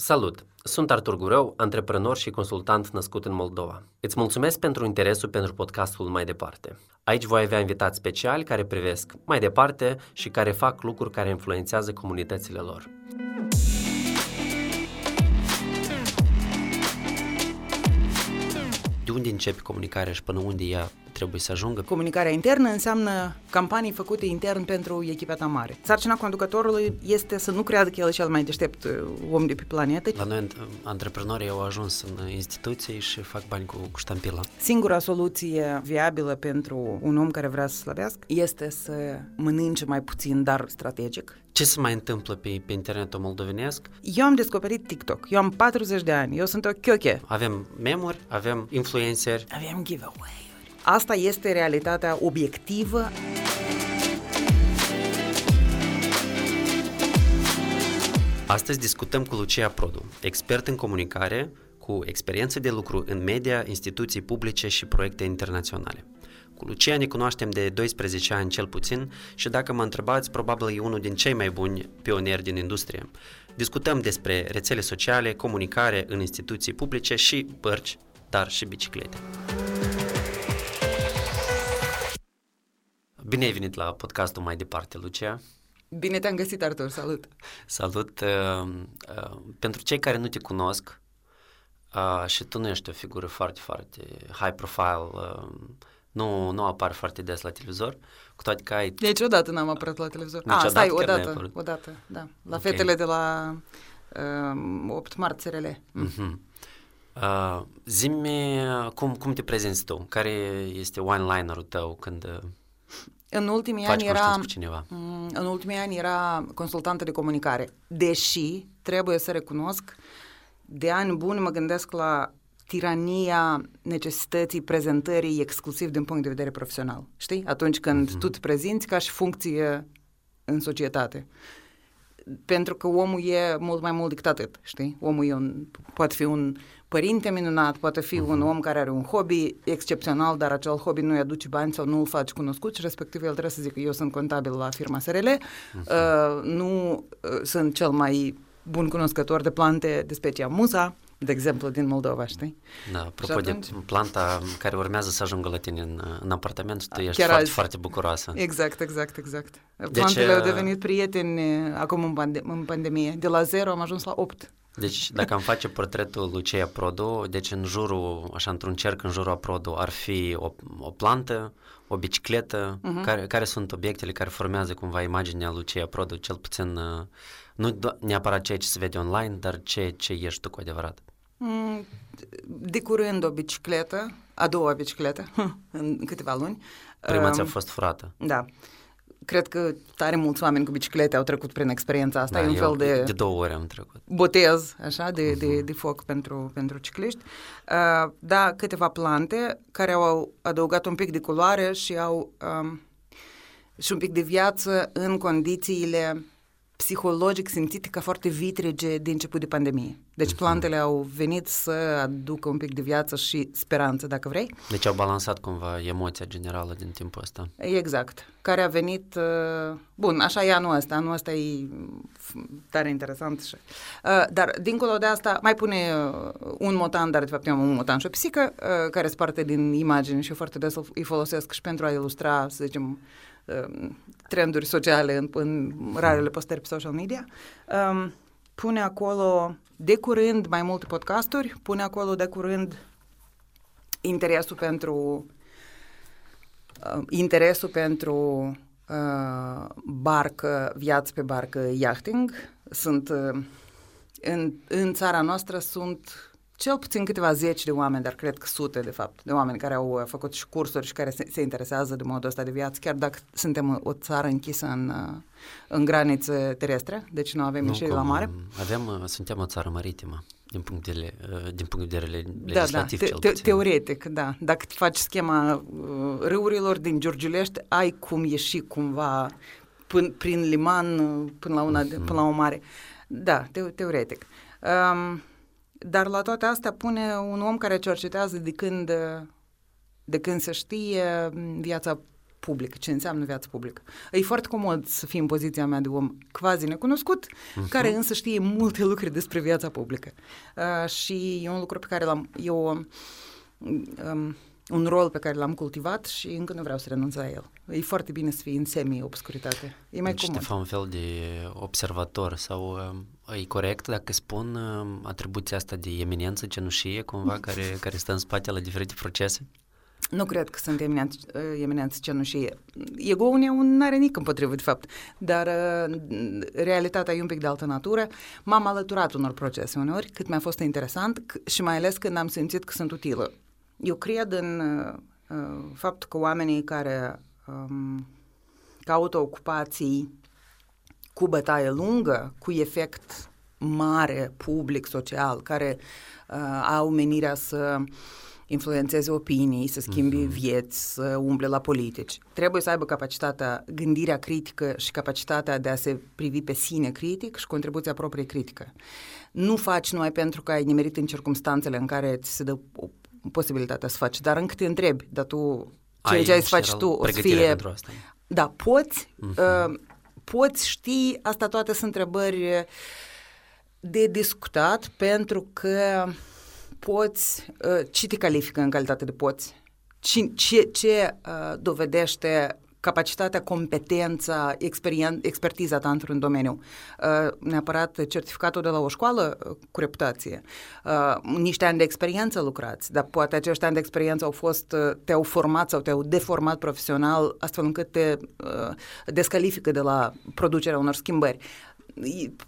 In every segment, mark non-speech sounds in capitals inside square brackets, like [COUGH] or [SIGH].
Salut! Sunt Artur Gurău, antreprenor și consultant născut în Moldova. Îți mulțumesc pentru interesul pentru podcastul Mai Departe. Aici voi avea invitați speciali care privesc mai departe și care fac lucruri care influențează comunitățile lor. Unde începe comunicarea și până unde ea trebuie să ajungă? Comunicarea internă înseamnă campanii făcute intern pentru echipa ta mare. Sarcina conducătorului este să nu creadă că el e cel mai deștept uh, om de pe planetă. La noi, antreprenorii au ajuns în instituții și fac bani cu, cu ștampila. Singura soluție viabilă pentru un om care vrea să slăbească este să mănânce mai puțin, dar strategic. Ce se mai întâmplă pe, pe internetul moldovenesc? Eu am descoperit TikTok. Eu am 40 de ani. Eu sunt o chioche. Avem memuri, avem influenceri. Avem giveaway Asta este realitatea obiectivă. Astăzi discutăm cu Lucia Produ, expert în comunicare, cu experiență de lucru în media, instituții publice și proiecte internaționale. Cu Lucia ne cunoaștem de 12 ani cel puțin și dacă mă întrebați, probabil e unul din cei mai buni pionieri din industrie. Discutăm despre rețele sociale, comunicare în instituții publice și bărci, dar și biciclete. Bine ai venit la podcastul mai departe, Lucia. Bine te-am găsit, Artur, salut! Salut! Uh, uh, pentru cei care nu te cunosc, uh, și tu nu ești o figură foarte, foarte high profile, uh, nu, nu apar foarte des la televizor, cu toate că ai... Niciodată n-am apărut la televizor. Niciodată ah, stai, odată, odată, da. La okay. fetele de la uh, 8 marți RL. Mm. Mm-hmm. Uh, zi-mi cum, cum te prezinți tu? Care este one-linerul tău când uh, în ultimii Faci ani era, cineva. Mm, în ultimii ani era consultantă de comunicare, deși trebuie să recunosc, de ani buni mă gândesc la tirania necesității prezentării exclusiv din punct de vedere profesional. Știi? Atunci când mm-hmm. tu te prezinți ca și funcție în societate. Pentru că omul e mult mai mult dictat, știi? Omul e un, poate fi un părinte minunat, poate fi uh-huh. un mhm. om care are un hobby excepțional, dar acel hobby nu-i aduce bani sau nu îl faci cunoscut și respectiv el trebuie să zică eu sunt contabil la firma SRL, uh-huh. Mhm. uh, nu uh, sunt cel mai bun cunoscător de plante de specia musa, de exemplu, din Moldova, știi? Da, apropo atunci... de planta care urmează să ajungă la tine în, în apartament și tu ești Chiar foarte, azi. foarte bucuroasă. Exact, exact, exact. Deci, Plantele au devenit prieteni uh, acum în, pande- în pandemie. De la zero am ajuns la opt. Deci dacă am face portretul Lucia Prodo, deci în jurul, așa într-un cerc în jurul a Prodo, ar fi o, o plantă, o bicicletă, uh-huh. care, care sunt obiectele care formează cumva imaginea Lucia Prodo, cel puțin uh, nu neapărat ceea ce se vede online, dar ce, ce ești tu cu adevărat. Mm, de curând o bicicletă, a doua bicicletă, [LAUGHS] în câteva luni. Prima ți-a fost furată. Da cred că tare mulți oameni cu biciclete au trecut prin experiența asta, da, e un fel de... De două ori am trecut. Botez, așa, de, uh-huh. de, mhm. de foc pentru, pentru cicliști. Uh, da, câteva plante care au adăugat un pic de culoare și au... Um, și un pic de viață în condițiile psihologic simțite ca foarte vitrege de început de pandemie. Deci mhm. plantele au venit să aducă un pic de viață și speranță, dacă vrei. Deci au balansat cumva emoția generală din timpul ăsta. Exact. Care a venit... Uh, bun, așa e anul ăsta. Anul ăsta e tare interesant. Și, uh, dar, dincolo de asta, mai pune uh, un motan, dar de fapt eu am un motan și o pisică, care sunt parte din imagini și foarte des îi folosesc și pentru a ilustra, să zicem, trenduri sociale în, în rarele postări pe social media. Um, pune acolo de curând mai multe podcasturi, pune acolo de curând interesul pentru uh, interesul pentru uh, barcă, viață pe barcă, yachting. Sunt uh, în, în țara noastră sunt cel puțin câteva zeci de oameni, dar cred că sute, de fapt, de oameni care au uh, făcut și cursuri și care se, se interesează de modul ăsta de viață, chiar dacă suntem o țară închisă în, uh, în granițe terestre, deci nu avem ieșiri la mare. Avem, uh, suntem o țară maritimă din punct de, vedere, din punct de vedere legislativ da, da, te, te, Teoretic, da. Dacă faci schema uh, râurilor din Giurgiulești, ai cum ieși cumva până, prin liman până la, una, mm-hmm. până la o mare. Da, te, teoretic. Um, dar la toate astea pune un om care cercetează de când, de când se știe viața publică, ce înseamnă viața publică. E foarte comod să fii în poziția mea de om quasi necunoscut, uh-huh. care însă știe multe lucruri despre viața publică. Uh, și e un lucru pe care l-am, eu, um, un rol pe care l-am cultivat și încă nu vreau să renunț la el. E foarte bine să fii în semi-obscuritate. E mai deci comod. te fa un fel de observator sau uh, e corect dacă spun uh, atribuția asta de eminență cenușie cumva [LAUGHS] care, care stă în spate la diferite procese? Nu cred că sunt eminenți, eminenți cenușie. Ego-ul meu nu are nici împotrivă, de fapt, dar uh, realitatea e un pic de altă natură. M-am alăturat unor procese uneori, cât mi-a fost interesant și mai ales când am simțit că sunt utilă. Eu cred în uh, faptul că oamenii care um, caută ocupații cu bătaie lungă, cu efect mare, public, social, care uh, au menirea să uh, influențeze opinii, să schimbi uh-huh. vieți, să umble la politici. Trebuie să aibă capacitatea, gândirea critică și capacitatea de a se privi pe sine critic și contribuția proprie critică. Nu faci numai pentru că ai nimerit în circumstanțele în care ți se dă posibilitatea să faci, dar încă te întrebi, dar tu ceea ce ai să faci tu o să fie... Da, poți, uh-huh. uh, poți ști, asta toate sunt întrebări de discutat pentru că poți, uh, ce te califică în calitate de poți? Ce, ce, ce uh, dovedește capacitatea, competența, experien, expertiza ta într-un domeniu. Uh, neapărat certificatul de la o școală uh, cu reputație. Uh, niște ani de experiență lucrați, dar poate acești ani de experiență au fost, uh, te-au format sau te-au deformat profesional astfel încât te uh, descalifică de la producerea unor schimbări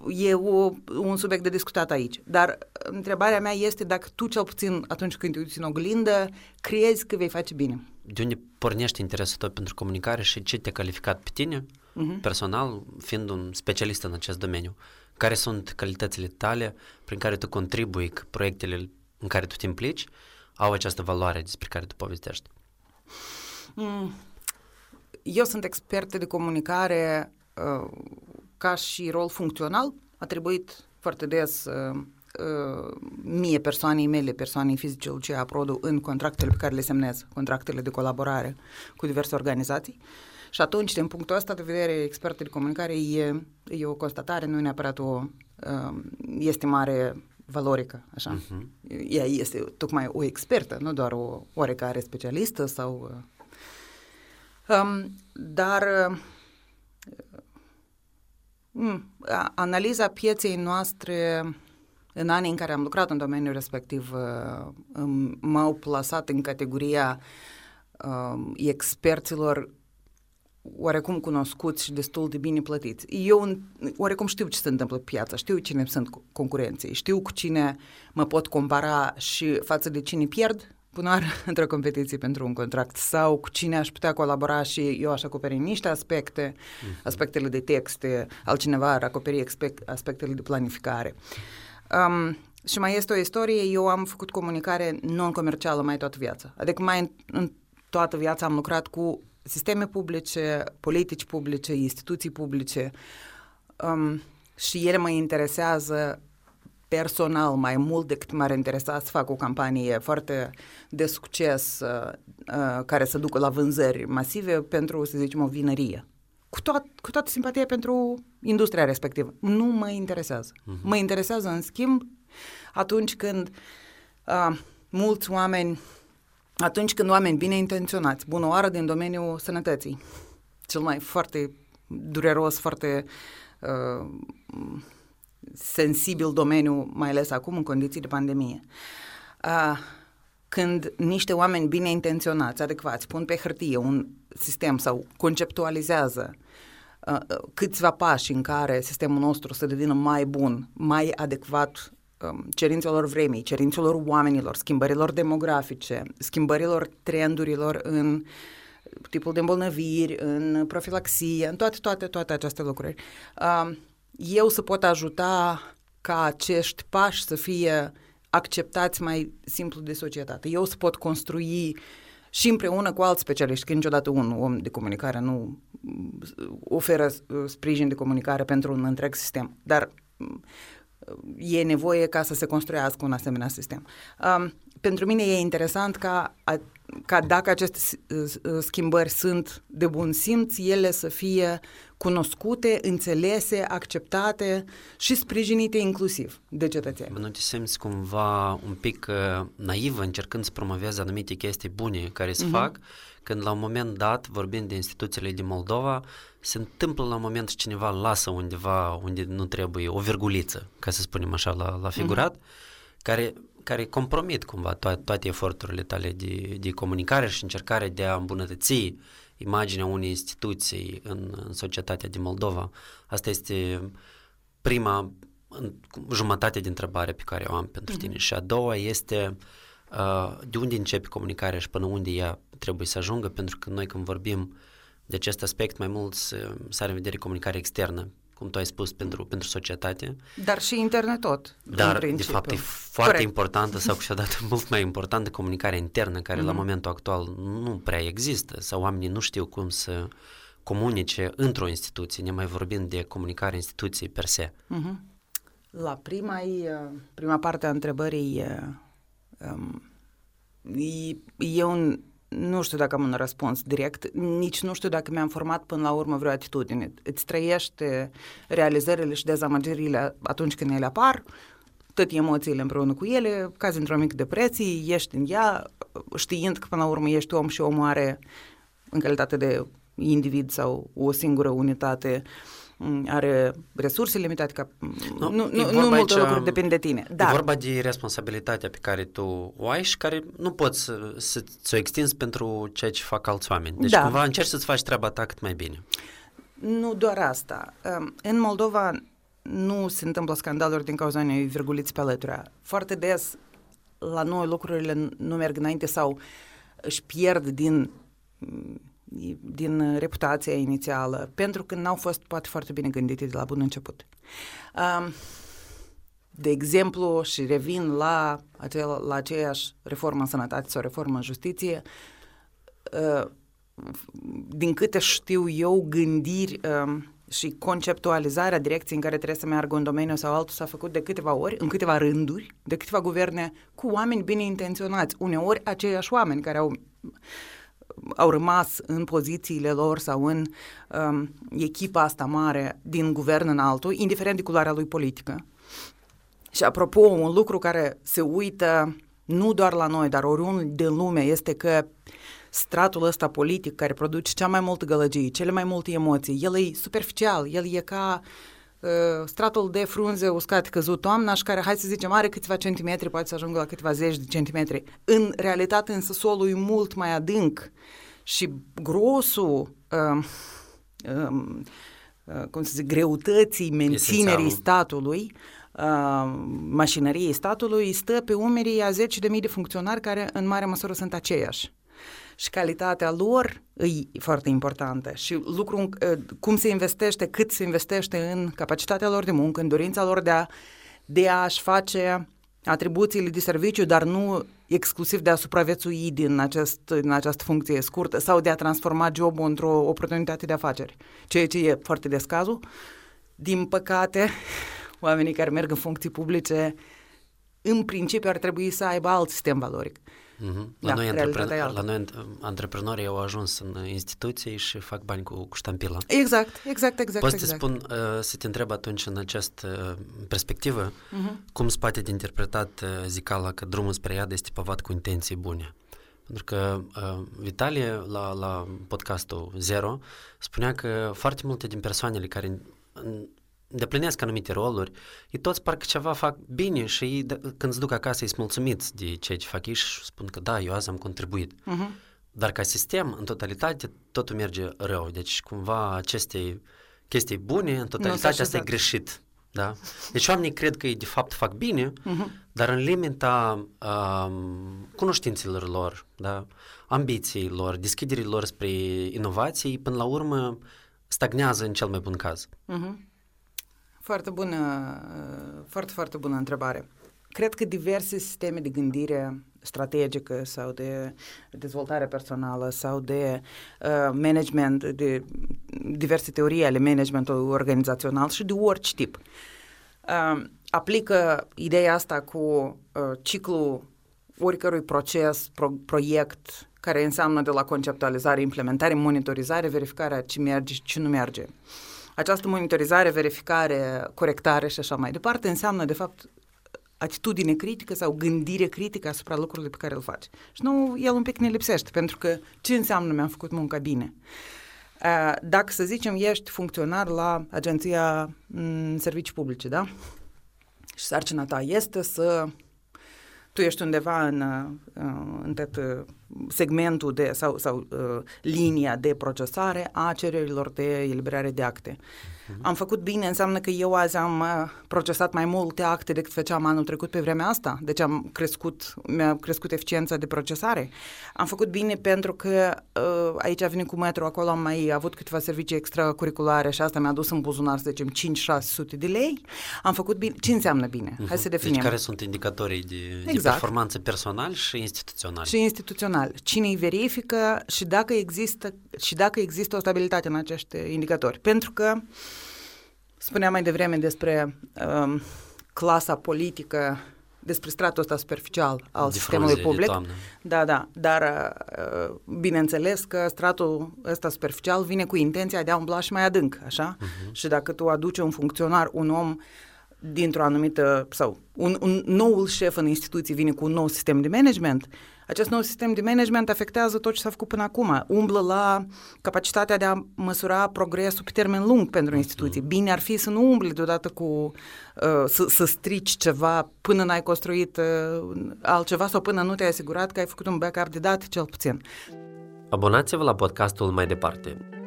e o, un subiect de discutat aici. Dar întrebarea mea este dacă tu, cel puțin atunci când te uiți în oglindă, crezi că vei face bine. De unde pornește interesul tău pentru comunicare și ce te-a calificat pe tine, uh-huh. personal, fiind un specialist în acest domeniu? Care sunt calitățile tale prin care tu contribui că proiectele în care tu te implici au această valoare despre care tu povestești? Mm. Eu sunt expert de comunicare uh, ca și rol funcțional, a trebuit foarte des uh, uh, mie, persoanei mele, persoanei fizice, Lucia Aprodu, în contractele pe care le semnez, contractele de colaborare cu diverse organizații. Și atunci, din punctul ăsta de vedere, expertul de comunicare e, e o constatare, nu neapărat o uh, estimare valorică, așa. Uh-huh. Ea este tocmai o expertă, nu doar o oarecare specialistă sau... Uh, um, dar uh, Mm, analiza pieței noastre în anii în care am lucrat în domeniul respectiv uh, m-au plasat în categoria uh, experților oarecum cunoscuți și destul de bine plătiți. Eu oarecum știu ce se întâmplă pe piață, știu cine sunt concurenții, știu cu cine mă pot compara și față de cine pierd punoare [LAUGHS] într-o competiție pentru un contract sau cu cine aș putea colabora și eu aș acoperi niște aspecte, uh-huh. aspectele de texte, altcineva ar acoperi aspectele de planificare. Um, și mai este o istorie, eu am făcut comunicare non-comercială mai toată viața. Adică mai în, în toată viața am lucrat cu sisteme publice, politici publice, instituții publice um, și ele mă interesează personal mai mult decât m-ar interesa să fac o campanie foarte de succes uh, uh, care să ducă la vânzări masive pentru, să zicem, o vinărie. Cu, toat, cu toată simpatia pentru industria respectivă. Nu mă interesează. Uh-huh. Mă interesează, în schimb, atunci când uh, mulți oameni, atunci când oameni bine intenționați, bună oară din domeniul sănătății, cel mai foarte dureros, foarte uh, sensibil domeniu, mai ales acum în condiții de pandemie. Uh, când niște oameni bine intenționați, adecvați, pun pe hârtie un sistem sau conceptualizează uh, câțiva pași în care sistemul nostru să devină mai bun, mai adecvat um, cerințelor vremii, cerințelor oamenilor, schimbărilor demografice, schimbărilor trendurilor în tipul de îmbolnăviri, în profilaxie, în toate, toate, toate aceste lucruri. Uh, eu să pot ajuta ca acești pași să fie acceptați mai simplu de societate. Eu să pot construi și împreună cu alți specialiști, că niciodată un om de comunicare nu oferă sprijin de comunicare pentru un întreg sistem, dar e nevoie ca să se construiască un asemenea sistem. Um, pentru mine e interesant ca a, ca dacă aceste schimbări sunt de bun simț, ele să fie cunoscute, înțelese, acceptate și sprijinite inclusiv de cetățeni. Nu te simți cumva un pic uh, naivă încercând să promovezi anumite chestii bune care se uh-huh. fac, când la un moment dat, vorbind de instituțiile din Moldova, se întâmplă la un moment și cineva lasă undeva unde nu trebuie o virguliță, ca să spunem așa la, la figurat, uh-huh. care care compromit cumva to- toate eforturile tale de, de comunicare și încercare de a îmbunătăți imaginea unei instituții în, în societatea din Moldova. Asta este prima jumătate de întrebare pe care o am pentru tine. Mm-hmm. Și a doua este uh, de unde începe comunicarea și până unde ea trebuie să ajungă, pentru că noi când vorbim de acest aspect, mai mult să, să are în vedere comunicarea externă cum tu ai spus, pentru, pentru societate. Dar și internet tot, Dar, de fapt, e foarte Corect. importantă sau câteodată [LAUGHS] mult mai importantă comunicarea internă, care mm-hmm. la mhm. momentul actual nu prea există sau oamenii nu știu cum să comunice într-o instituție, ne mai vorbim de comunicare instituției per se. Mm-hmm. La prima, prima parte a întrebării, um, e, e un nu știu dacă am un răspuns direct, nici nu știu dacă mi-am format până la urmă vreo atitudine. Îți trăiește realizările și dezamăgirile atunci când ele apar, tot emoțiile împreună cu ele, cazi într-o mică depresie, ești în ea, știind că până la urmă ești om și omul are, în calitate de individ sau o singură unitate, uh, Mm, are resurse limitate, ca nu, nu, nu, nu multe lucruri depind de tine. Dar... E vorba de responsabilitatea pe care tu o ai și care nu poți să, să, să o extinzi pentru ceea ce fac alți oameni. Deci da. cumva încerci să-ți faci treaba ta cât mai bine. Nu doar asta. În Moldova nu se întâmplă scandaluri din cauza unei virguliți pe alăturea. Foarte des la noi lucrurile nu merg înainte sau își pierd din din reputația inițială, pentru că n-au fost poate foarte bine gândite de la bun început. Um, de exemplu, și revin la, acel, la aceeași reformă în sănătate sau reformă în justiție, uh, din câte știu eu, gândiri uh, și conceptualizarea direcției în care trebuie să meargă un domeniu sau altul s-a făcut de câteva ori, în câteva rânduri, de câteva guverne, cu oameni bine intenționați, uneori aceiași oameni care au au rămas în pozițiile lor sau în um, echipa asta mare din guvern în altul, indiferent de culoarea lui politică. Și apropo, un lucru care se uită nu doar la noi, dar oriunde din lume, este că stratul ăsta politic care produce cea mai multă gălăgie, cele mai multe emoții, el e superficial, el e ca uh, Uh, stratul de frunze uscat căzut toamna și care, hai să zicem, are câțiva centimetri, poate să ajungă la câteva zeci de centimetri. În realitate, însă, solul e mult mai adânc și grosul, uh, uh, uh, cum să zic, greutății menținerii Esențial. statului, uh, mașinăriei statului, stă pe umerii a zeci de mii de funcționari care, în mare măsură, sunt aceiași și calitatea lor e foarte importantă și lucru, ă, cum se investește, cât se investește în capacitatea lor de muncă, în dorința lor de, a, de a-și face atribuțiile de serviciu, dar nu exclusiv de a supraviețui din, acest, din această funcție scurtă sau de a transforma jobul într-o oportunitate de afaceri, ceea ce e foarte des cazul. Din păcate, [LAUGHS] oamenii care merg în funcții publice, în principiu ar trebui să aibă alt sistem valoric. Uh-huh. La, da, noi antrepren- la noi antreprenorii au ajuns în instituții și fac bani cu, cu ștampila. Exact, exact, exact. Poți exact. să spun, uh, să te întreb atunci în această uh, perspectivă, uh-huh. cum se poate de interpretat uh, zicala că drumul spre iad este pavat cu intenții bune? Pentru că uh, Vitalie, la, la podcastul Zero, spunea că foarte multe din persoanele care îndeplinesc anumite roluri, ei toți parcă ceva fac bine și ei, când se duc acasă, îi mulțumiți de ceea ce fac ei și spun că da, eu azi am contribuit. Uh-huh. Dar ca sistem, în totalitate, totul merge rău. Deci, cumva, aceste chestii bune, în totalitate, asta e greșit. Da? Deci oamenii cred că ei de fapt fac bine, uh-huh. dar în limita um, cunoștințelor lor, da? ambițiilor, deschiderii lor spre inovații, până la urmă stagnează în cel mai bun caz. Uh-huh. Foarte bună, foarte, foarte bună întrebare. Cred că diverse sisteme de gândire strategică sau de dezvoltare personală sau de uh, management, de diverse teorii ale managementului organizațional și de orice tip. Uh, aplică ideea asta cu uh, ciclul oricărui proces, pro- proiect care înseamnă de la conceptualizare, implementare, monitorizare, verificarea ce merge și ce nu merge. Această monitorizare, verificare, corectare și așa mai departe înseamnă, de fapt, atitudine critică sau gândire critică asupra lucrurilor pe care îl faci. Și nu, el un pic ne lipsește, pentru că ce înseamnă mi-am făcut munca bine? Dacă, să zicem, ești funcționar la agenția servicii publice, da? Și sarcina ta este să tu ești undeva în, în tot segmentul de, sau, sau linia de procesare a cererilor de eliberare de acte. Uh-huh. Am făcut bine, înseamnă că eu azi am uh, procesat mai multe acte decât făceam anul trecut pe vremea asta, deci am crescut, mi-a crescut eficiența de procesare. Am făcut bine pentru că uh, aici a venit cu metru, acolo am mai avut câteva servicii extracurriculare și asta mi-a dus în buzunar, să zicem, 5-600 de lei. Am făcut bine. Ce înseamnă bine? Uh-huh. Hai să definim. Deci care sunt indicatorii de, exact. de performanță personal și instituțional? Și instituțional. Cine îi verifică și dacă există și dacă există o stabilitate în acești indicatori. Pentru că Spuneam mai devreme despre um, clasa politică, despre stratul ăsta superficial al de sistemului public. Da, da, dar uh, bineînțeles că stratul ăsta superficial vine cu intenția de a umbla și mai adânc, așa? Uh-huh. Și dacă tu aduci un funcționar, un om dintr-o anumită, sau un, un noul șef în instituție vine cu un nou sistem de management, acest nou sistem de management afectează tot ce s-a făcut până acum. Umblă la capacitatea de a măsura progresul pe termen lung pentru instituții. Bine ar fi să nu umbli deodată cu uh, să, să strici ceva până n-ai construit uh, altceva sau până nu te-ai asigurat că ai făcut un backup de date cel puțin. Abonați-vă la podcastul mai departe.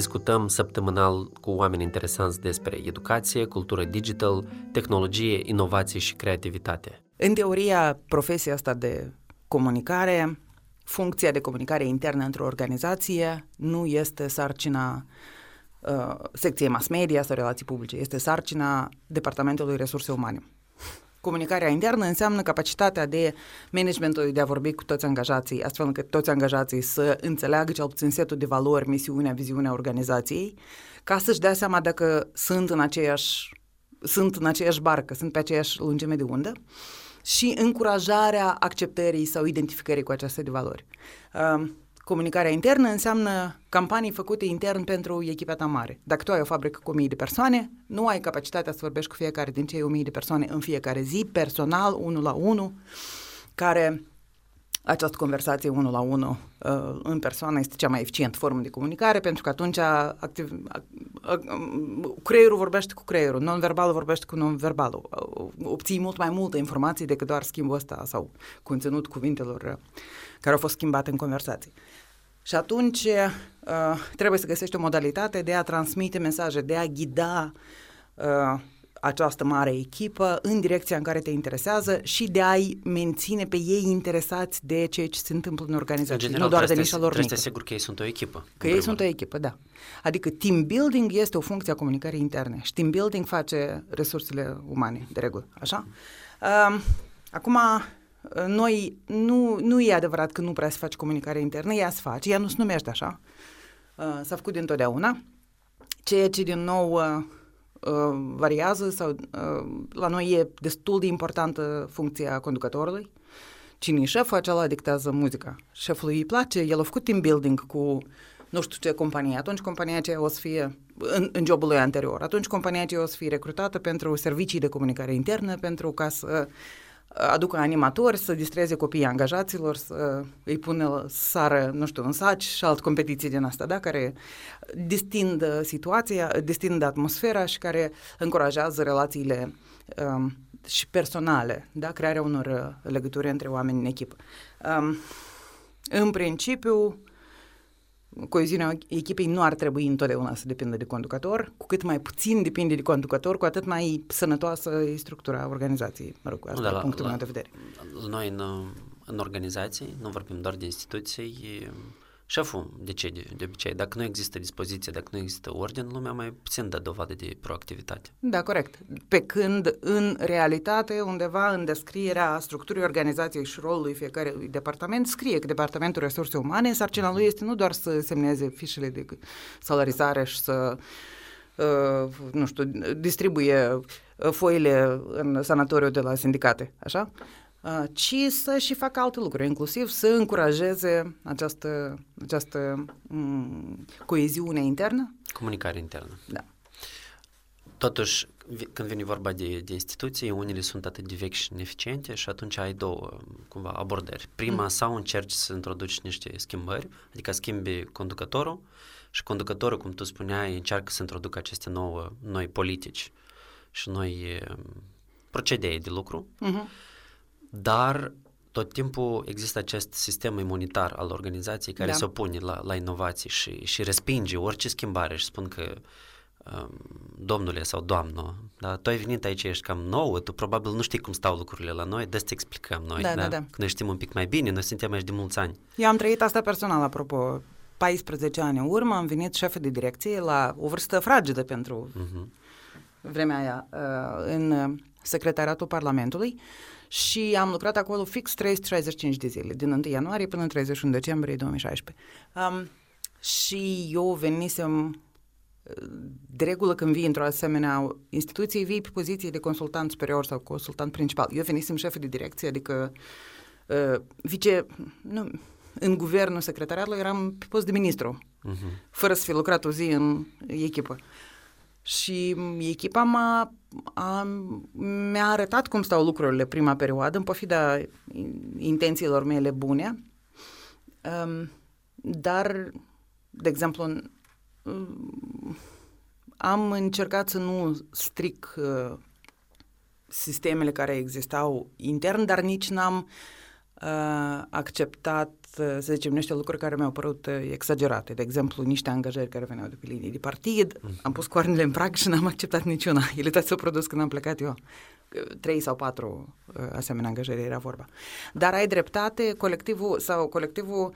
Discutăm săptămânal cu oameni interesanți despre educație, cultură digital, tehnologie, inovație și creativitate. În teoria, profesia asta de comunicare, funcția de comunicare internă într-o organizație nu este sarcina uh, secției mass media sau relații publice, este sarcina Departamentului Resurse Umane. Comunicarea internă înseamnă capacitatea de managementului de a vorbi cu toți angajații, astfel încât toți angajații să înțeleagă cel puțin setul de valori, misiunea, viziunea organizației, ca să-și dea seama dacă sunt în aceeași, sunt în aceeași barcă, sunt pe aceeași lungime de undă și încurajarea acceptării sau identificării cu aceste de valori. Uh, Comunicarea internă înseamnă campanii făcute intern pentru echipa ta mare. Dacă tu ai o fabrică cu mii de persoane, nu ai capacitatea să vorbești cu fiecare din cei o mii de persoane în fiecare zi, personal, unul la unul, care această conversație unul la unul uh, în persoană este cea mai eficientă formă de comunicare, pentru că atunci activ, creierul vorbește cu creierul, non-verbalul vorbește cu non-verbalul. Uh, obții mult mai multă informație decât doar schimbul ăsta sau conținut cuvintelor uh, care au fost schimbate în conversație. Și atunci uh, trebuie să găsești o modalitate de a transmite mesaje, de a ghida uh, această mare echipă în direcția în care te interesează și de a-i menține pe ei interesați de ceea ce se întâmplă în organizație, în general, nu doar de nișa lor Trebuie să sigur că ei sunt o echipă. Că ei sunt o echipă, da. Adică team building este o funcție a comunicării interne și team building face resursele umane, de regulă, așa? Uh, acum, noi, nu, nu e adevărat că nu prea se face comunicare internă, ea se face, ea nu se numește așa. Uh, s-a făcut dintotdeauna. Ceea ce, din nou, uh, uh, variază sau uh, la noi e destul de importantă funcția conducătorului. Cine e șeful, acela dictează muzica. Șefului îi place, el a făcut team building cu nu știu ce companie, atunci compania aceea o să fie în, în jobul lui anterior, atunci compania aceea o să fie recrutată pentru servicii de comunicare internă, pentru ca să aducă animatori să distreze copiii angajaților, să îi pună sară, nu știu, în saci și alte competiții din asta, da, care distind situația, distind atmosfera și care încurajează relațiile um, și personale, da, crearea unor legături între oameni în echipă. Um, în principiu, coeziunea echipei nu ar trebui întotdeauna să depindă de conducător. Cu cât mai puțin depinde de conducător, cu atât mai sănătoasă e structura organizației. Mă rog, asta da, e punctul la, meu de vedere. Noi în, în organizații, nu vorbim doar de instituții, Șeful decide de obicei. Dacă nu există dispoziție, dacă nu există ordine, lumea mai puțin dă dovadă de proactivitate. Da, corect. Pe când, în realitate, undeva în descrierea structurii organizației și rolului fiecare departament, scrie că Departamentul Resurse Umane, sarcina lui este nu doar să semneze fișele de salarizare și să uh, nu știu, distribuie uh, foile în sanatoriu de la sindicate, așa? Uh, ci să și facă alte lucruri, inclusiv să încurajeze această, această um, coeziune internă. Comunicare internă. Da. Totuși, când vine vorba de, de instituții, unele sunt atât de vechi și ineficiente și atunci ai două cumva abordări. Prima, mm. sau încerci să introduci niște schimbări, adică schimbi conducătorul și conducătorul, cum tu spuneai, încearcă să introducă aceste nouă, noi politici și noi procedee de lucru, mm-hmm. Dar tot timpul există acest sistem imunitar al organizației care da. se opune la, la inovații și, și respinge orice schimbare și spun că uh, domnule sau doamnă, da, tu ai venit aici, ești cam nouă, tu probabil nu știi cum stau lucrurile la noi, de să te explicăm noi, da, da? da, da. Că noi știm un pic mai bine, noi suntem aici de mulți ani. Eu am trăit asta personal, apropo, 14 ani în urmă am venit șef de direcție la o vârstă fragedă pentru uh-huh. vremea aia uh, în secretariatul Parlamentului și am lucrat acolo fix 365 de zile, din 1 ianuarie până în 31 decembrie 2016. Um, și eu venisem de regulă când vii într-o asemenea instituție, vii pe poziție de consultant superior sau consultant principal. Eu venisem șef de direcție, adică uh, vice... Nu, în guvernul secretariatului eram pe post de ministru, uh-huh. fără să fi lucrat o zi în echipă. Și echipa m-a, a, mi-a arătat cum stau lucrurile prima perioadă, în pofida intențiilor mele bune. Um, dar, de exemplu, am încercat să nu stric uh, sistemele care existau intern, dar nici n-am uh, acceptat, uh, să zicem, niște lucruri care mi-au părut uh, exagerate. De exemplu, niște angajări care veneau de pe linii de partid. Mm-hmm. Am pus coarnele în prag și n-am acceptat niciuna. [LAUGHS] Ele toate s-au produs când am plecat eu. Trei sau patru uh, asemenea angajări era vorba. Dar ai dreptate, colectivul sau colectivul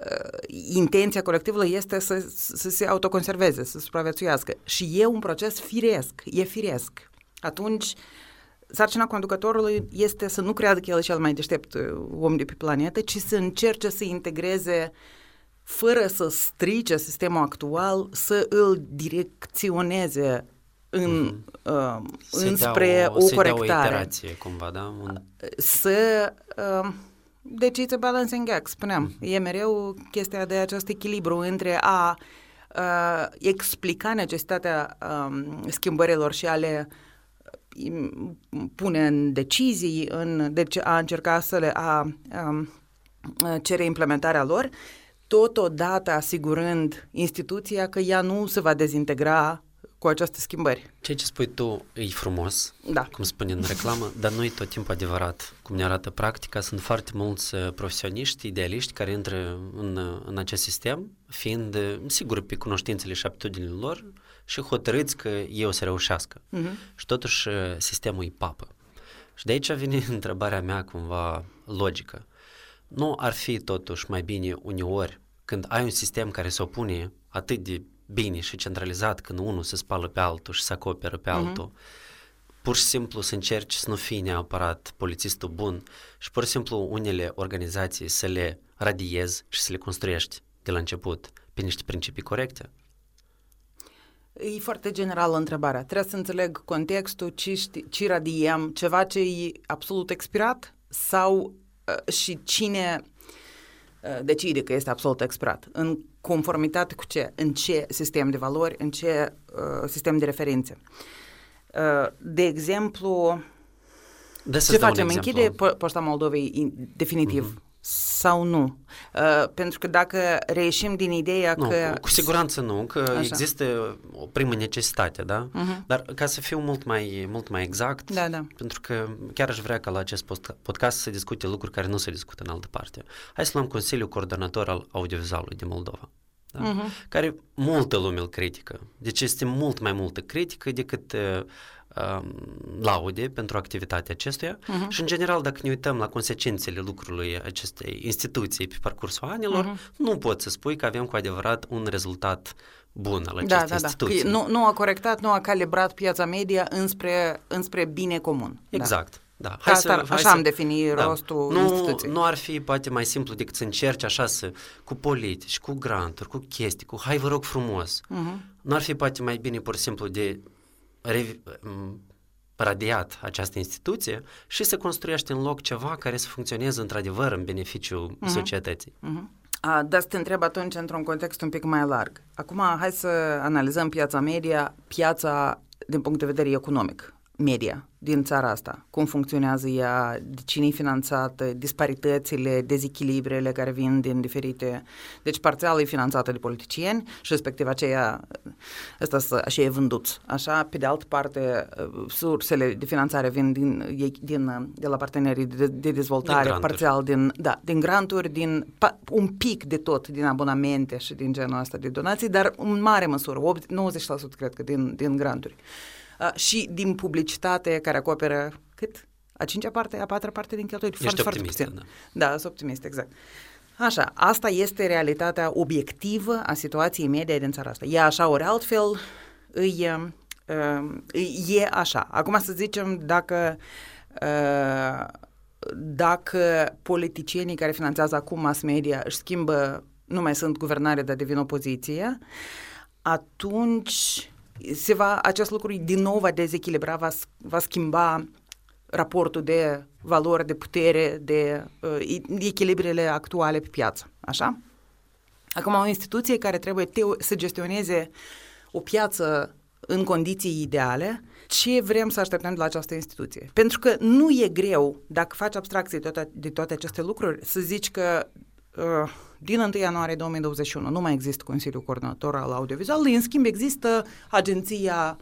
uh, intenția colectivului este să, să se autoconserveze, să supraviețuiască. Și e un proces firesc, e firesc. Atunci, sarcina conducătorului este să nu creadă că el e cel mai deștept uh, om de pe planetă, ci să încerce să integreze fără să strice sistemul actual, să îl direcționeze în, mm-hmm. uh, înspre o, o corectare. Să o iterație, cumva, da? Un... Să... Uh, deci it's a balancing act, spuneam. Mm. E mereu chestia de acest echilibru între a uh, explica necesitatea um, schimbărilor și a le pune în decizii, în, deci a încerca să le a, um, cere implementarea lor, totodată asigurând instituția că ea nu se va dezintegra cu aceste schimbări. Ceea ce spui tu e frumos, da. cum spune în reclamă, dar nu e tot timpul adevărat. Cum ne arată practica, sunt foarte mulți uh, profesioniști, idealiști care intră în, uh, în acest sistem, fiind uh, sigur pe cunoștințele și aptitudinile lor și hotărâți că ei o să reușească. Uh-huh. Și totuși sistemul e papă. Și de aici vine [LAUGHS] întrebarea mea cumva logică. Nu ar fi totuși mai bine uneori când ai un sistem care se opune atât de bine și centralizat când unul se spală pe altul și se acoperă pe mhm. altul. Uh-huh. Pur și simplu să încerci să nu fii neapărat polițistul bun și pur și simplu unele organizații să le radiezi și să le construiești de la început pe niște principii corecte. E foarte generală întrebarea. Trebuie să înțeleg contextul, ce, ști, ce radiem, ceva ce e absolut expirat sau uh, și cine uh, decide că este absolut expirat. În conformitate cu ce? În ce sistem de valori, în ce uh, sistem de referințe. Uh, de exemplu, de ce facem? Închide po- Poșta Moldovei definitiv uh-huh. Sau nu? Uh, pentru că dacă reieșim din ideea nu, că... Cu siguranță nu, că Așa. există o primă necesitate, da? Uh-huh. Dar ca să fiu mult mai, mult mai exact, da, da. pentru că chiar aș vrea ca la acest podcast să discute lucruri care nu se discută în altă parte. Hai să luăm Consiliul Coordonator al Audiovizualului din Moldova da? uh-huh. care multă lume îl critică. Deci este mult mai multă critică decât uh, uh, laude pentru activitatea acestuia uh-huh. și în general dacă ne uităm la consecințele lucrului acestei instituții pe parcursul anilor, uh-huh. nu poți să spui că avem cu adevărat un rezultat bun al da, acestei da, da, instituții. Da. Nu, nu a corectat, nu a calibrat piața media înspre, înspre bine comun. Exact. Da. Hai Hai asta, să, hai așa să, am defini da. rostul nu, instituției. Nu ar fi poate mai simplu decât să încerci așa să, cu politici, cu granturi, cu chestii, cu hai vă rog frumos. Mhm. Nu ar fi poate mai bine pur și simplu de revi, m, radiat această instituție și să construiești în loc ceva care să funcționeze într-adevăr în beneficiul societății. Mhm. A, dar să te întreb atunci într-un context un pic mai larg. Acum, hai să analizăm piața media, piața din punct de vedere economic, media din țara asta. Cum funcționează ea, de cine e finanțată, disparitățile, dezechilibrele care vin din diferite... Deci parțial e finanțată de politicieni și respectiv aceea, ăsta să, așa e vândut. Așa, pe de altă parte, sursele de finanțare vin din, ei- din, de la partenerii de, de dezvoltare, granturi. parțial din, da, din granturi, din pa, un pic de tot, din abonamente și din genul ăsta de donații, dar în mare măsură, 8, 90% cred că din, din granturi. Uh, și din publicitate care acoperă cât? A cincea parte, a patra parte din cheltuieli? Ești Foarte, foarte optimistă, puțin. da. Da, sunt optimist, exact. Așa, asta este realitatea obiectivă a situației media din țara asta. E așa, ori altfel, îi, uh, îi, e așa. Acum să zicem dacă uh, dacă politicienii care finanțează acum mass media își schimbă, nu mai sunt guvernare, dar devin opoziție, atunci se va, acest lucru din nou va dezechilibra, va, s- va schimba raportul de valori, de putere, de uh, echilibrele actuale pe piață. Așa? Acum, o instituție care trebuie teo- să gestioneze o piață în condiții ideale, ce vrem să așteptăm de la această instituție? Pentru că nu e greu, dacă faci abstracție de toate, de toate aceste lucruri, să zici că uh, din 1 ianuarie 2021 nu mai există Consiliul Coordonator al Audiovizualului, în schimb există Agenția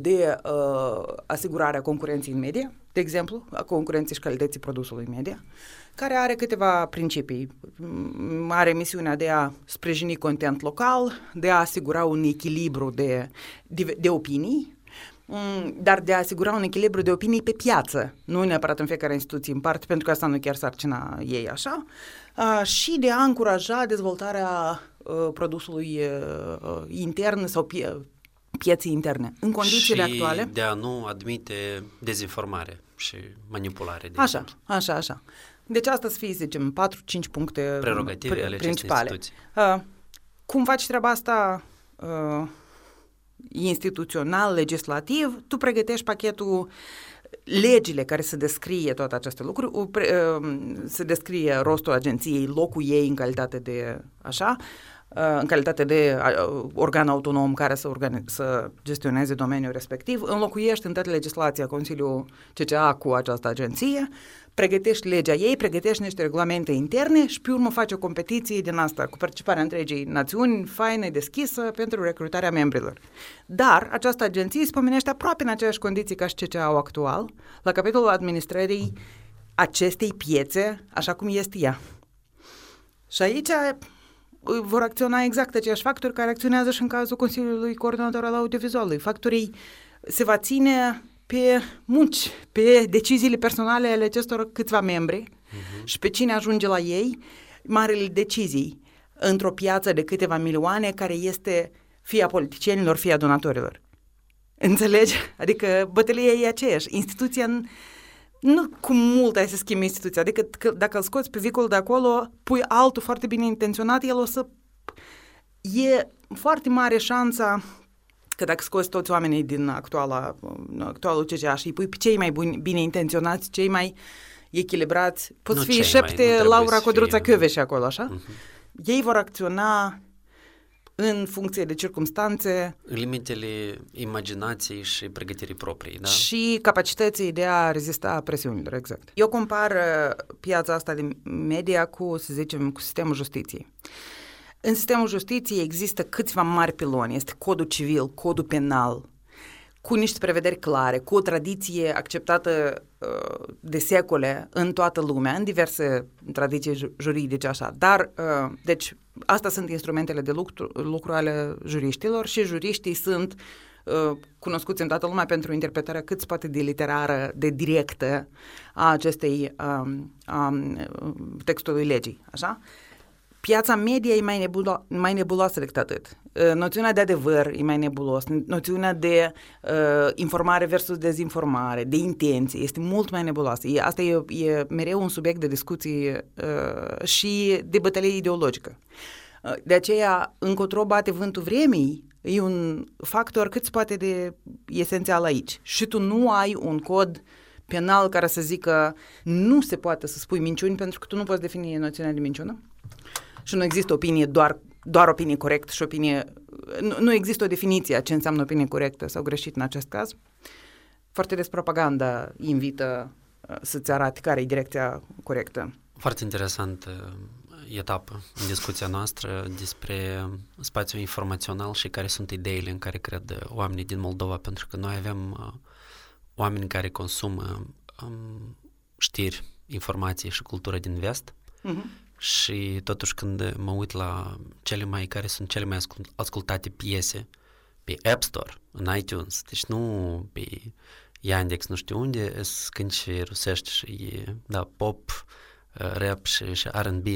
de uh, asigurare a concurenței în media, de exemplu, a concurenței și calității produsului media, care are câteva principii. Mm, Are misiunea de a sprijini content local, de a asigura un echilibru de, de, de opinii, mm, dar de a asigura un echilibru de opinii pe piață, nu neapărat în fiecare instituție în parte, pentru că asta nu e chiar sarcina ei așa, a, și de a încuraja dezvoltarea a, produsului a, intern sau pie, pieții interne. În condițiile și actuale... de a nu admite dezinformare și manipulare. De Așa, exemplu. așa, așa. Deci asta să fie, să zicem, 4-5 puncte Prerogative ale acestei principale. instituții. Uh, cum faci treaba asta uh, instituțional, legislativ? Tu pregătești pachetul legile care să descrie toate aceste lucruri, u- pre- uh, să descrie rostul agenției, locul ei în calitate de așa, uh, în calitate de uh, organ autonom care să, organi- să gestioneze domeniul respectiv, înlocuiești în toată legislația Consiliul CCA cu această agenție, pregătești legea ei, pregătești niște regulamente interne și pe urmă faci o competiție din asta cu participarea întregii națiuni, faină, deschisă pentru recrutarea membrilor. Dar această agenție se pomenește aproape în aceeași condiții ca și CCA-ul actual, la capitolul administrării acestei piețe, așa cum este ea. Și aici uh, vor acționa exact aceiași factori care acționează și în cazul Consiliului Coordonator al Audiovizualului. Factorii se va ține pe munci, pe deciziile personale ale acestor câțiva membri uh-huh. și pe cine ajunge la ei marele decizii într-o piață de câteva milioane care este fie a politicienilor, fie a donatorilor. Înțelegi? Adică bătălia e aceeași. Instituția n- nu cu mult ai să schimbi instituția, adică că, dacă îl scoți pe vicul de acolo, pui altul foarte bine intenționat, el o să... E foarte mare șansa că dacă scoți toți oamenii din actuala, actualul CCA și îi pui pe cei mai buni, bine intenționați, cei mai echilibrați, poți Nu fi cei mai, nu șepte trebuie Laura să Codruța fie- Chioveși acolo, așa? Ei vor acționa în funcție de circumstanțe În limitele imaginației și pregătirii proprii, da? și capacității de a rezista presiunilor, exact. Eu compar uh, piața asta de media cu, să zicem, cu sistemul justiției. În sistemul justiției există câțiva mari piloni. Este codul civil, codul penal, cu niște prevederi clare, cu o tradiție acceptată uh, de secole în toată lumea, în diverse tradiții ju- juridice așa. Dar, uh, deci, astea sunt instrumentele de lucru, lucru ale juriștilor și juriștii sunt uh, cunoscuți în toată lumea pentru interpretarea cât se poate de literară, de directă a acestei um, um, textului legii, așa? Piața media e mai, nebulo- mai nebuloasă decât atât. Uh, noțiunea de adevăr e mai nebulos, noțiunea de uh, informare versus dezinformare, de intenție, este mult mai nebuloasă. E, asta e, e mereu un subiect de discuții uh, și de bătălie ideologică. Uh, de aceea, încotro bate vântul vremii, e un factor cât se poate de esențial aici. Și tu nu ai un cod penal care să zică nu se poate să spui minciuni pentru că tu nu poți defini noțiunea de minciună și nu există opinie doar, doar opinie corectă și opinie... Nu, nu există o definiție a ce înseamnă opinie corectă sau greșit în acest caz. Foarte des propaganda invită uh, să-ți arate care e direcția corectă. Foarte interesant uh, etapă în discuția noastră despre spațiul informațional și care sunt ideile în care cred oamenii din Moldova, pentru că noi avem uh, oameni care consumă um, știri, informații și cultură din vest uh-huh. Și totuși când mă uit la cele mai care sunt cele mai ascultate piese pe App Store, în iTunes, deci nu pe Yandex, nu știu unde, sunt cânci rusești și da, pop, uh, rap și, și R&B.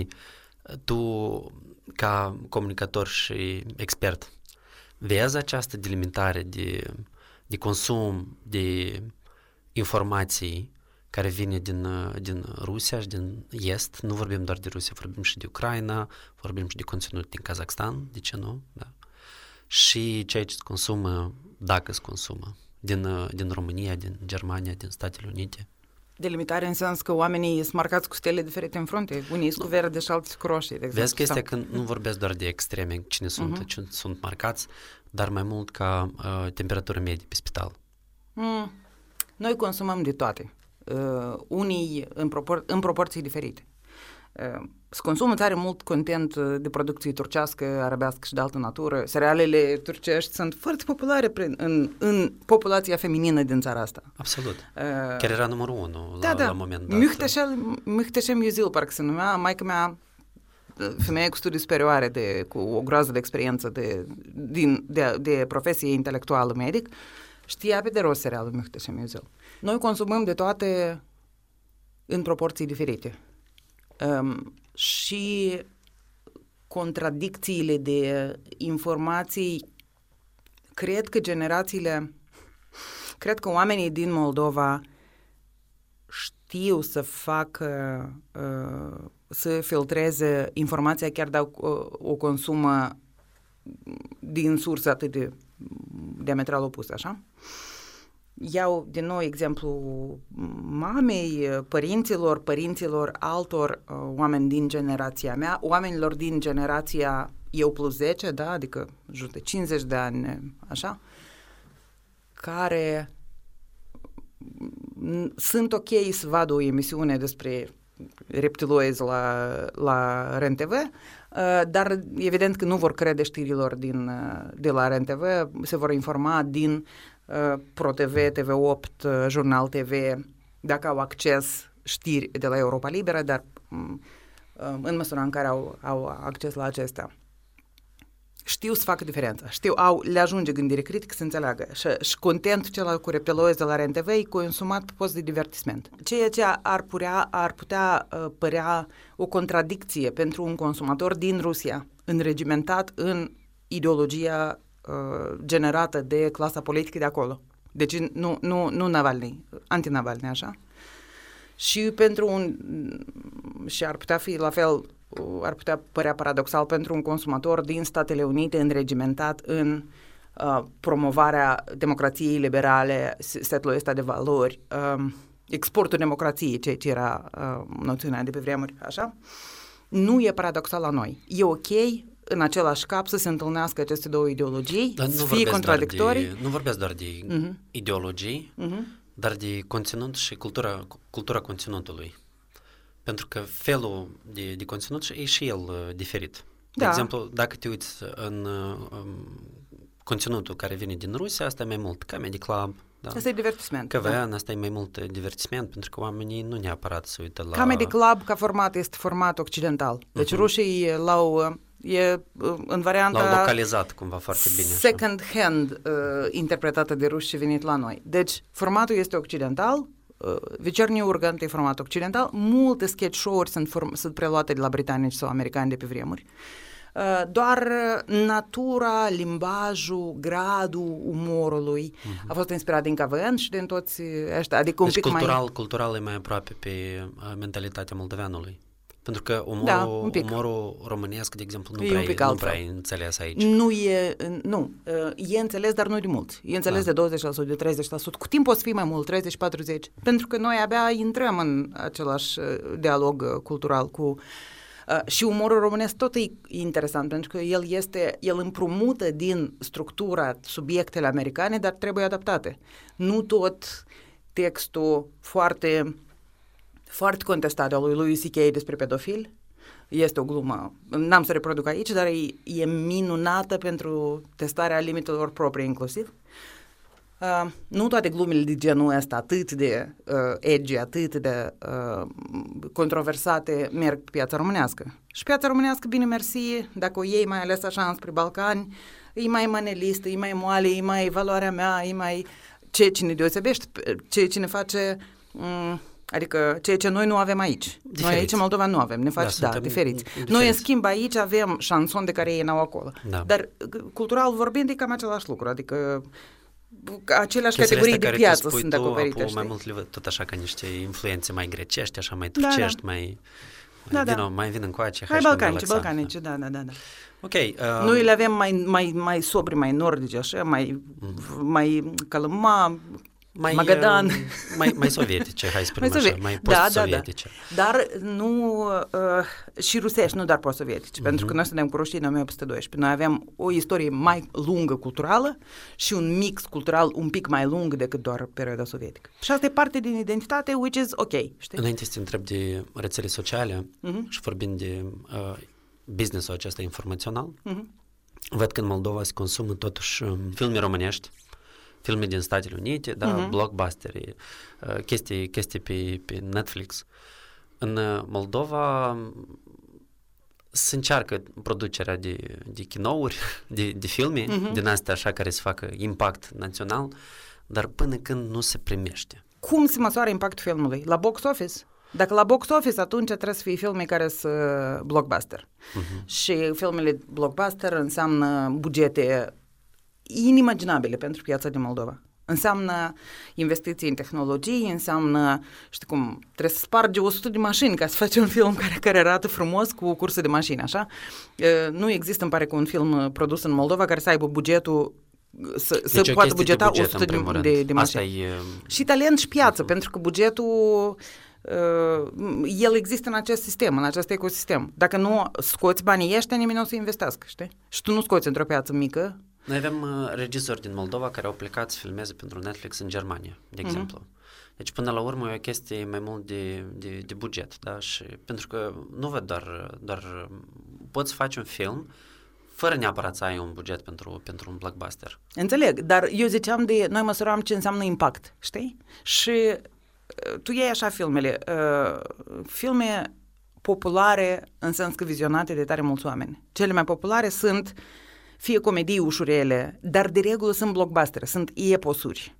Tu, ca comunicator și expert, vezi această delimitare de, de consum, de informații care vine din, din Rusia și din Est. Nu vorbim doar de Rusia, vorbim și de Ucraina, vorbim și de conținut din Kazakhstan, de ce nu? Da. Și ceea ce se consumă, dacă se consumă, din, din România, din Germania, din Statele Unite. Delimitare în sens că oamenii sunt marcați cu stele diferite în frunte, unii sunt cu verde și alții cu roșii, de exemplu. Vezi chestia că nu vorbesc doar de extreme, cine sunt, uh-huh. cine sunt marcați, dar mai mult ca uh, temperatură medie pe spital. Mm. Noi consumăm de toate uh, unii în, propor- în proporții diferite. Uh, se consumă tare mult content uh, de producție turcească, arabească și de altă natură. Serialele turcești sunt foarte populare prin, în, în populația feminină din țara asta. Absolut. Uh, Chiar era numărul unu da, la, da. la moment dat. Mühteșem Yuzil, parcă se numea, maica mea uh, femeie cu studii superioare, de, cu o groază de experiență de, din, de, de profesie intelectuală medic, știa pe de rost serialul Mühteșem Yuzil. Noi consumăm de toate în proporții diferite. Um, și contradicțiile de informații, cred că generațiile, cred că oamenii din Moldova știu să facă, uh, să filtreze informația chiar dacă o, o consumă din surse atât de diametral opuse, așa? Iau din nou exemplu mamei, părinților, părinților altor uh, oameni din generația mea, oamenilor din generația eu plus 10, da, adică jur de 50 de ani, așa, care sunt ok să vadă o emisiune despre reptiloizi la, la RENTV, uh, dar evident că nu vor crede știrilor din, uh, de la RENTV, se vor informa din Uh, ProTV, TV8, uh, Jurnal TV, dacă au acces știri de la Europa Liberă, dar mm, uh, în măsura în care au, au acces la acestea. Știu să facă diferența, știu, au, le ajunge gândire critică să înțeleagă și, și contentul celălalt cu reptiloizi de la RNTV e consumat pe post de divertisment. Ceea ce ar putea, ar putea uh, părea o contradicție pentru un consumator din Rusia, înregimentat în ideologia Uh, generată de clasa politică de acolo. Deci nu, nu, nu Navalny, anti-Navalny, așa. Și pentru un, și ar putea fi la fel, ar putea părea paradoxal pentru un consumator din Statele Unite înregimentat în uh, promovarea democrației liberale, setul ăsta de valori, uh, exportul democrației, ceea ce era uh, noțiunea de pe vremuri, așa, nu e paradoxal la noi. E ok în același cap să se întâlnească aceste două ideologii, Dar să fie contradictorii. De, nu vorbesc doar de uh-huh. ideologii, uh-huh. dar de conținut și cultura, cultura conținutului. Pentru că felul de, de conținut e și el uh, diferit. De da. exemplu, dacă te uiți în um, conținutul care vine din Rusia, asta e mai mult Comedy Club, da. Asta e divertisment. Că da. asta e mai mult divertisment, pentru că oamenii nu neapărat se uită la... Comedy Club ca format este format occidental. Deci uh-huh. rușii l-au e în varianta... L-au localizat cumva foarte bine. Second așa. hand uh, interpretată de ruși și venit la noi. Deci, formatul este occidental, uh, Vecerniu Urgant e format occidental, multe sketch show-uri sunt, form- sunt preluate de la britanici sau americani de pe vremuri. Uh, doar natura, limbajul, gradul umorului uh-huh. a fost inspirat din KVN și din toți ăștia, adică deci un pic cultural, mai... cultural e mai aproape pe uh, mentalitatea moldoveanului. Pentru că umorul, Da, un pic. umorul românesc, de exemplu, nu E prea, un pic e, nu altfel. prea e înțeles aici. Nu e, nu, uh, e înțeles, dar nu de mult. E înțeles Da. de 20%, de 30%. Cu timp o să fie mai mult, 30-40%. Pentru că noi abia intrăm în același uh, dialog uh, cultural cu... Uh, și umorul românesc tot e interesant, pentru că el este, el împrumută din structura subiectele americane, dar trebuie adaptate. Nu tot textul foarte foarte contestat al lui Louis C.K. despre pedofil. Este o glumă, n-am să reproduc aici, dar e, e minunată pentru testarea limitelor proprii inclusiv. Uh, nu toate glumele de genul ăsta atât de uh, edgy, atât de uh, controversate merg pe piața românească. Și piața românească, bine mersi, dacă o iei mai ales așa înspre Balcani, e mai manelistă, e mai moale, e mai valoarea mea, e mai ce ce ne deosebește, ce ce ne face m- Adică ceea ce noi nu avem aici. Diferiți. Noi aici în Moldova nu avem, ne face, da, suntem diferiți. diferiți. Noi, în schimb, aici avem șanson de care ei n-au acolo. Da. Dar, g- cultural vorbind, e cam același lucru. Adică aceleași Chestiile categorii astea de care piață tu spui sunt tu, acoperite, apu, știi? mai mult le văd tot așa ca niște influențe mai grecești, așa mai Da, da. turcești, mai... Da, da. Vino, mai vin încoace, Hai și ne balcanice, relaxa. balcanice, da, da, da. da. Ok. Uh, Noi le avem mai, mai, mai sobri, mai nordici, așa, mai, mai calăma, mai, Magadan. uh, mai, mai sovietice, hai să spunem Mai așa, soviet- mai da, da, da. post-sovietice. Dar nu, uh, și rusești, nu doar post-sovietici, Mhm. pentru că noi suntem cu rușii în 1812. Noi avem o istorie mai lungă culturală și un mix cultural un pic mai lung decât doar perioada sovietică. Și asta e parte din identitate, which is ok, știi? Înainte să te întreb de rețele sociale Mhm. și vorbind de uh, business-ul acesta informațional, Mhm. văd că în Moldova se consumă totuși um, filme românești, filme din Statele Unite, da, Mhm. blockbustere, uh, chestii, chestii pe, pe Netflix. În uh, Moldova um, se încearcă producerea de, de chinouri, [LAUGHS] de, de filme, Mhm. din astea așa care să facă impact național, dar până când nu se primește. Cum se măsoară impactul filmului? La box office? Dacă la box office, atunci trebuie să fie filme care sunt blockbuster. Mhm. Și filmele blockbuster înseamnă bugete inimaginabile pentru piața din Moldova. Înseamnă investiții în tehnologii, înseamnă, știi cum, trebuie să spargi 100 de mașini ca să faci un film care, care arată frumos cu curse de mașini, așa? E, Nu există, îmi pare, că un film uh, produs în Moldova care să aibă bugetul să, să Deci o poată chestie de bugeta buget, 100 în de, primul rând. de, de mașini. Asta e... Și talent și piață, pentru că bugetul uh, el există în acest sistem, în acest ecosistem. Dacă nu scoți banii ăștia, nimeni nu o să investească, știi? Și tu nu scoți într-o piață mică. Noi avem uh, regizori din Moldova care au plecat să filmeze pentru Netflix în Germania, de exemplu. Deci, până la urmă, e o chestie mai mult de, de, de buget, da? Și pentru că nu văd doar, doar poți face un film fără neapărat să ai un buget pentru, pentru un blockbuster. Înțeleg, dar eu ziceam de, noi măsuram ce înseamnă impact, știi? Și uh, tu iei așa filmele, uh, filme populare în sens că vizionate de tare mulți oameni. Cele mai populare sunt fie comedii ușurele, dar de regulă sunt blockbuster, sunt eposuri.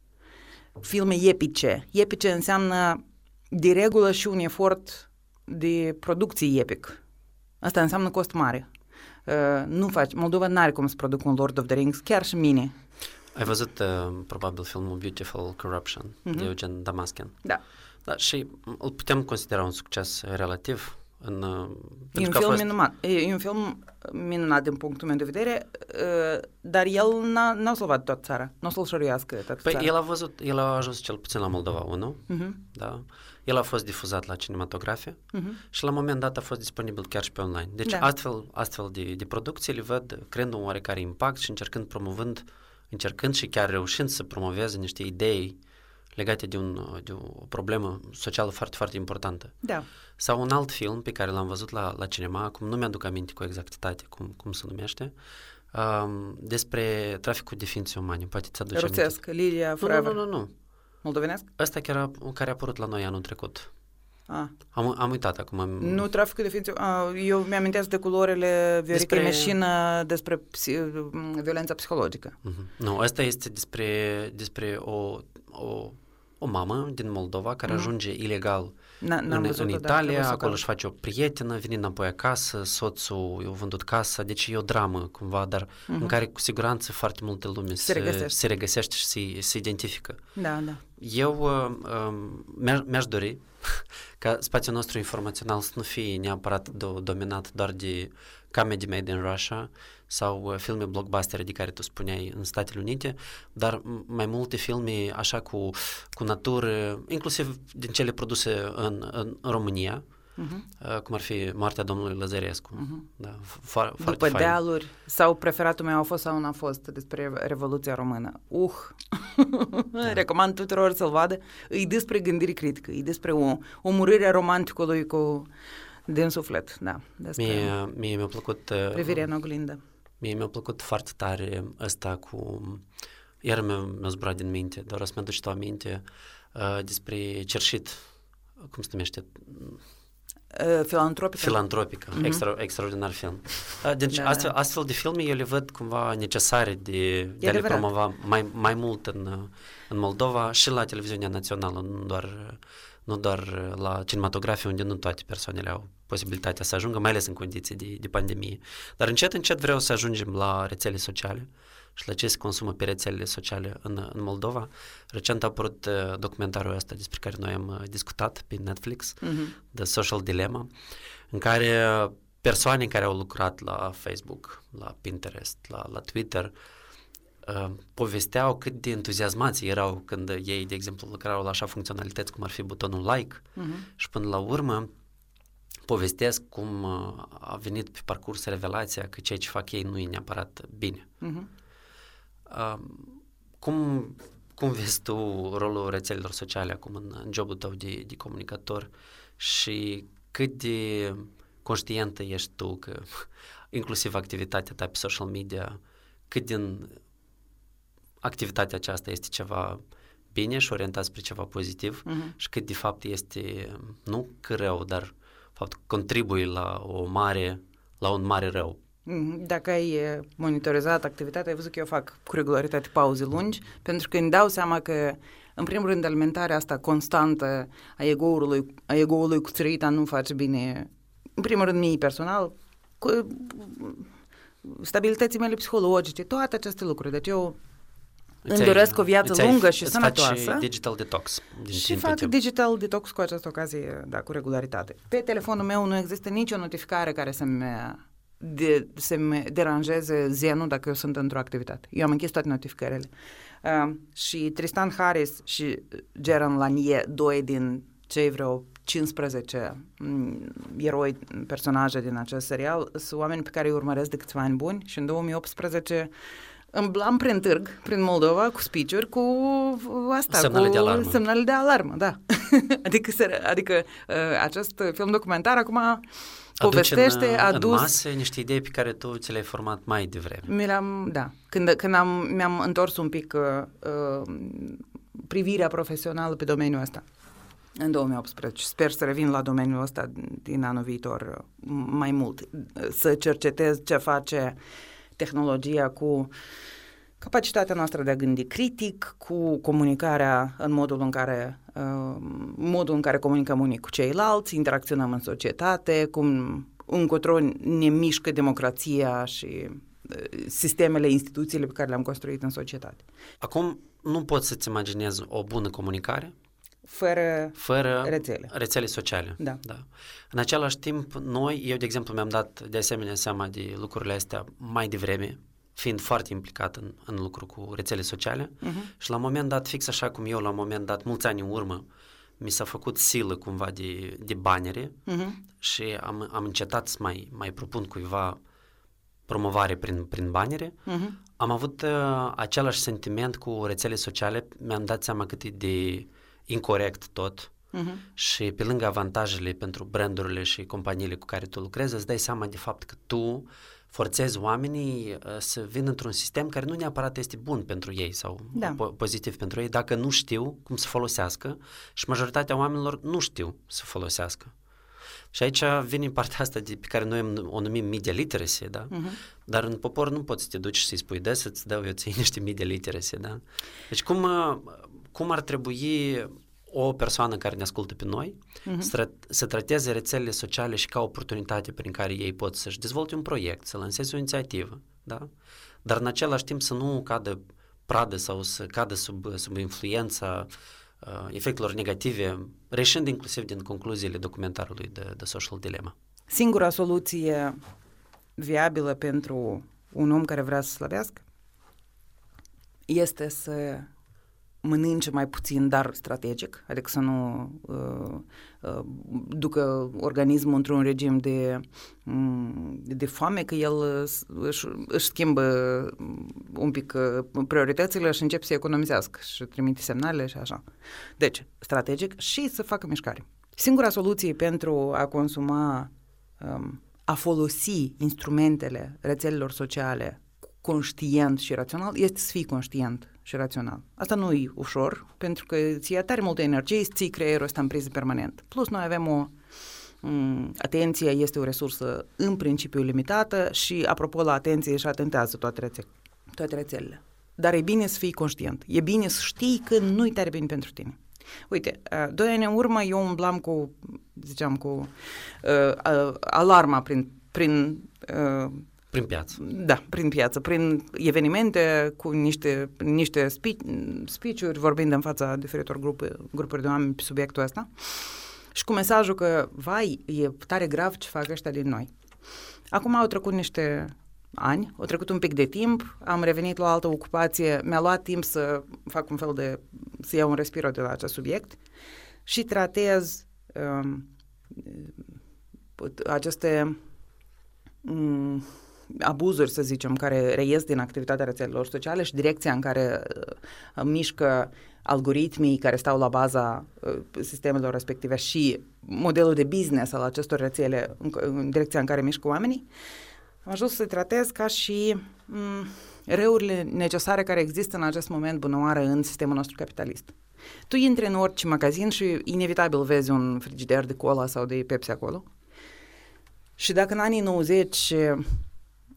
Filme epice. Epice înseamnă de regulă și un efort de producție epic. Asta înseamnă cost mare. Uh, nu faci, Moldova nu are cum să producă un Lord of the Rings, chiar și mine. Ai văzut uh, probabil filmul Beautiful Corruption Mhm. de Eugen Damaskin. Da. Da, și îl putem considera un succes relativ în... uh, E un, că a film fost- minunat, e un film minunat din punctul meu de vedere, uh, dar el n-a, n-a salvat toată țara, nu o să-l șoruiască toată Păi țara. el a văzut, el a ajuns cel puțin la Moldova 1, Mhm, da? El a fost difuzat la cinematografe mhm. și la un moment dat a fost disponibil chiar și pe online. Deci Da. astfel, astfel de, de producții le văd creând un oarecare impact și încercând promovând, încercând și chiar reușind să promoveze niște idei legate de, un, de o problemă socială foarte, foarte importantă. Da. Sau un alt film pe care l-am văzut la, la cinema, acum nu mi-aduc aminte cu exactitate cum, cum se numește, um, despre traficul de ființe umane. Poate ți-aduce aminte. Rusesc, Lilia, Nu, nu, Forever. nu, nu, nu. Moldovenesc? Ăsta chiar a, care a apărut la noi anul trecut. Ah. Am, am uitat acum. Am, Nu traficul de ființe... Ah, eu mi-amintesc de culorile Viorica Despre- Meșină despre psi, violența psihologică. Mhm. Nu, asta este despre, despre o, o, o mamă din Moldova care mm. ajunge ilegal N- în, în Italia, acolo își face o prietenă, vine înapoi acasă, soțul i-a vândut casa, deci e o dramă cumva, dar mm-hmm. în care cu siguranță foarte multe lume se, se, regăsește. se regăsește și se, se identifică. Da, da. Eu uh, uh, mi-aș, mi-aș dori ca spațiul nostru informațional să nu fie neapărat do, dominat doar de comedy made in Russia sau uh, filme blockbuster de care tu spuneai în Statele Unite, dar mai multe filme așa cu, cu natură, inclusiv din cele produse în, în România, uh-huh. cum ar fi Moartea domnului Lăzărescu. Uh-huh. Da, fo- După fain. dealuri, sau preferatul meu a fost sau nu a fost despre Revoluția Română. Uh! [LAUGHS] da. Recomand tuturor să-l vadă. E despre gândire critică, e despre o omorâre a romanticului cu din suflet, da. Despre mie, mie mi-a plăcut... Uh, privirea în oglindă. Mie mi-a plăcut foarte tare ăsta cu... Iar mi-a, mi-a zburat din minte, dar o să mi-aduci tu aminte uh, despre cerșit, cum se numește? Uh, filantropică. Filantropică, mm-hmm. extra, extraordinar film. Uh, deci da, astfel, astfel de filme eu le văd cumva necesare de, de a le promova mai, mai mult în, în Moldova și la televiziunea națională, nu doar, nu doar la cinematografie unde nu toate persoanele au posibilitatea să ajungă, mai ales în condiții de, de pandemie. Dar încet, încet vreau să ajungem la rețele sociale și la ce se consumă pe rețelele sociale în, în Moldova. Recent a apărut uh, documentarul ăsta despre care noi am uh, discutat pe Netflix, uh-huh. The Social Dilemma, în care persoane care au lucrat la Facebook, la Pinterest, la, la Twitter, uh, povesteau cât de entuziasmați erau când ei, de exemplu, lucrau la așa funcționalități cum ar fi butonul like uh-huh. și până la urmă povestesc cum uh, a venit pe parcurs revelația că ceea ce fac ei nu e neapărat bine. Uh-huh. Uh, cum, cum vezi tu rolul rețelelor sociale acum în, în jobul tău de, de comunicator și cât de conștientă ești tu că inclusiv activitatea ta pe social media, cât din activitatea aceasta este ceva bine și orientat spre ceva pozitiv uh-huh. și cât de fapt este nu că rău, dar fapt contribui la o mare, la un mare rău. Mhm. Dacă ai monitorizat activitatea, ai văzut că eu fac cu regularitate pauze lungi, pentru că îmi dau seama că, în primul rând, alimentarea asta constantă a ego-ului, a ego-ului cuțărita nu face bine, în primul rând, mie personal, cu stabilității mele psihologice, toate aceste lucruri. Deci eu îmi doresc o viață lungă și sănătoasă. digital detox. Din și fac timp. digital detox cu această ocazie, da, cu regularitate. Pe telefonul meu nu există nicio notificare care să-mi, de, să-mi deranjeze zenul dacă eu sunt într-o activitate. Eu am închis toate notificările. Uh, și Tristan Harris și Geron Lanier, doi din cei vreo 15 mm, eroi, personaje din acest serial, sunt oameni pe care îi urmăresc de câțiva ani buni și în 2018 îmblam prin târg, prin Moldova, cu speech cu asta, semnale cu de alarmă. semnale de alarmă, da. [LAUGHS] adică adică uh, acest film documentar acum povestește, în, a dus... în masă niște idei pe care tu ți le-ai format mai devreme. Mi le-am, da. Când, când am, mi-am întors un pic uh, uh, privirea profesională pe domeniul ăsta în 2018. Sper să revin la domeniul ăsta din anul viitor uh, mai mult, să cercetez ce face uh, tehnologia cu capacitatea noastră de a gândi critic, cu comunicarea în modul în care, uh, modul în care comunicăm unii cu ceilalți, interacționăm în societate, cum încotro ne mișcă democrația și uh, sistemele, instituțiile pe care le-am construit în societate. Acum, nu pot să-ți imaginez o bună comunicare fără, fără rețele. rețele sociale. Da. da. În același timp, noi, eu de exemplu mi-am dat de asemenea seama de lucrurile astea mai devreme, fiind foarte implicat în, în lucru cu rețele sociale uh-huh. și la un moment dat, fix așa cum eu la un moment dat, mulți ani în urmă, mi s-a făcut silă cumva de, de banere uh-huh. și am, am încetat să mai, mai propun cuiva promovare prin, prin banere. Uh-huh. Am avut uh, același sentiment cu rețele sociale, mi-am dat seama cât e de incorrect tot uh-huh. și pe lângă avantajele pentru brandurile și companiile cu care tu lucrezi, îți dai seama de fapt că tu forțezi oamenii uh, să vină într-un sistem care nu neapărat este bun pentru ei sau da. po- pozitiv pentru ei, dacă nu știu cum să folosească și majoritatea oamenilor nu știu să folosească. Și aici vine partea asta de, pe care noi o numim media literacy, da? Uh-huh. Dar în popor nu poți să te duci și să-i spui, de să-ți dau eu ție [LAUGHS] niște media literacy, da? Deci cum, uh, cum ar trebui o persoană care ne ascultă pe noi uh-huh. să, să trateze rețelele sociale și ca oportunitate prin care ei pot să-și dezvolte un proiect, să lanseze o inițiativă, da? Dar în același timp să nu cadă pradă sau să cadă sub, sub influența uh, efectelor negative, reșind inclusiv din concluziile documentarului de, de Social Dilemma. Singura soluție viabilă pentru un om care vrea să slăbească este să mănânce mai puțin, dar strategic, adică să nu uh, uh, ducă organismul într-un regim de, um, de foame, că el uh, își, își schimbă un pic uh, prioritățile și începe să economizească și trimite semnale și așa. Deci, strategic și să facă mișcare. Singura soluție pentru a consuma, um, a folosi instrumentele rețelelor sociale conștient și rațional este să fii conștient și rațional. Asta nu e ușor, pentru că ți ia tare multă energie, îți ții creierul ăsta în priză permanent. Plus, noi avem o um, atenția este o resursă în principiu limitată și, apropo, la atenție și atentează toate, rețe- toate rețelele. Dar e bine să fii conștient. E bine să știi că nu-i tare bine pentru tine. Uite, uh, doi ani în urmă eu umblam cu, ziceam, cu uh, uh, alarma prin, prin uh, prin piață. Da, prin piață, prin evenimente, cu niște, niște speech-uri, vorbind în fața diferitor grupe, grupuri de oameni pe subiectul ăsta și cu mesajul că, vai, e tare grav ce fac ăștia din noi. Acum au trecut niște ani, au trecut un pic de timp, am revenit la o altă ocupație, mi-a luat timp să fac un fel de, să iau un respiro de la acest subiect și tratez um, aceste um, abuzuri, să zicem, care reies din activitatea rețelelor sociale și direcția în care uh, mișcă algoritmii care stau la baza uh, sistemelor respective și modelul de business al acestor rețele în, în direcția în care mișcă oamenii, am ajuns să tratez ca și m- reurile necesare care există în acest moment bunăoară în sistemul nostru capitalist. Tu intri în orice magazin și inevitabil vezi un frigider de cola sau de Pepsi acolo. Și dacă în anii 90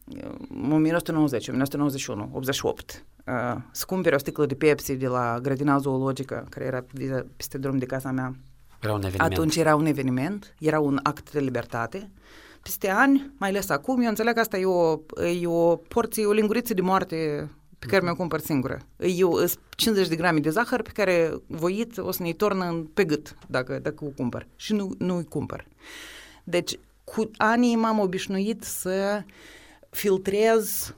1990, 1991, 88. Uh, să cumperi o sticlă de Pepsi de la grădina zoologică, care era peste drum de casa mea. Era un eveniment. Atunci era un eveniment, era un act de libertate. Peste ani, mai ales acum, eu înțeleg că asta e o, e o porție, o linguriță de moarte pe care mi-o cumpăr singură. E 50 de grame de zahăr pe care voit o să ne-i tornă pe gât dacă, dacă o cumpăr. Și nu, nu-i cumpăr. Deci, cu anii m-am obișnuit să uh, filtrez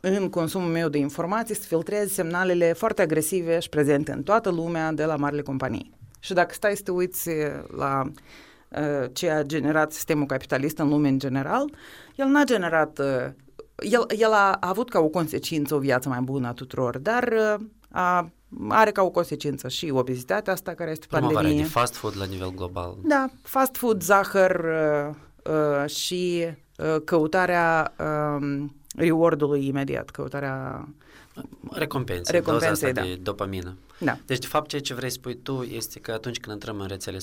în consumul meu de informații, să filtrez semnalele foarte agresive și prezente în toată lumea de la marile companii. Și dacă stai să te uiți la uh, ce a generat sistemul capitalist în lume în general, el n-a generat, uh, el, el a, a avut ca o consecință o viață mai bună a tuturor, dar uh, a, are ca o consecință și obezitatea asta care este pandemie. Promovarea de fast food la nivel global. Da, fast food, zahăr uh, uh, și Uh, căutarea um, rewardului imediat, căutarea recompensei, recompensei da. de dopamină. Da. Deci, de fapt, ceea ce vrei să spui tu este că atunci când intrăm în rețele,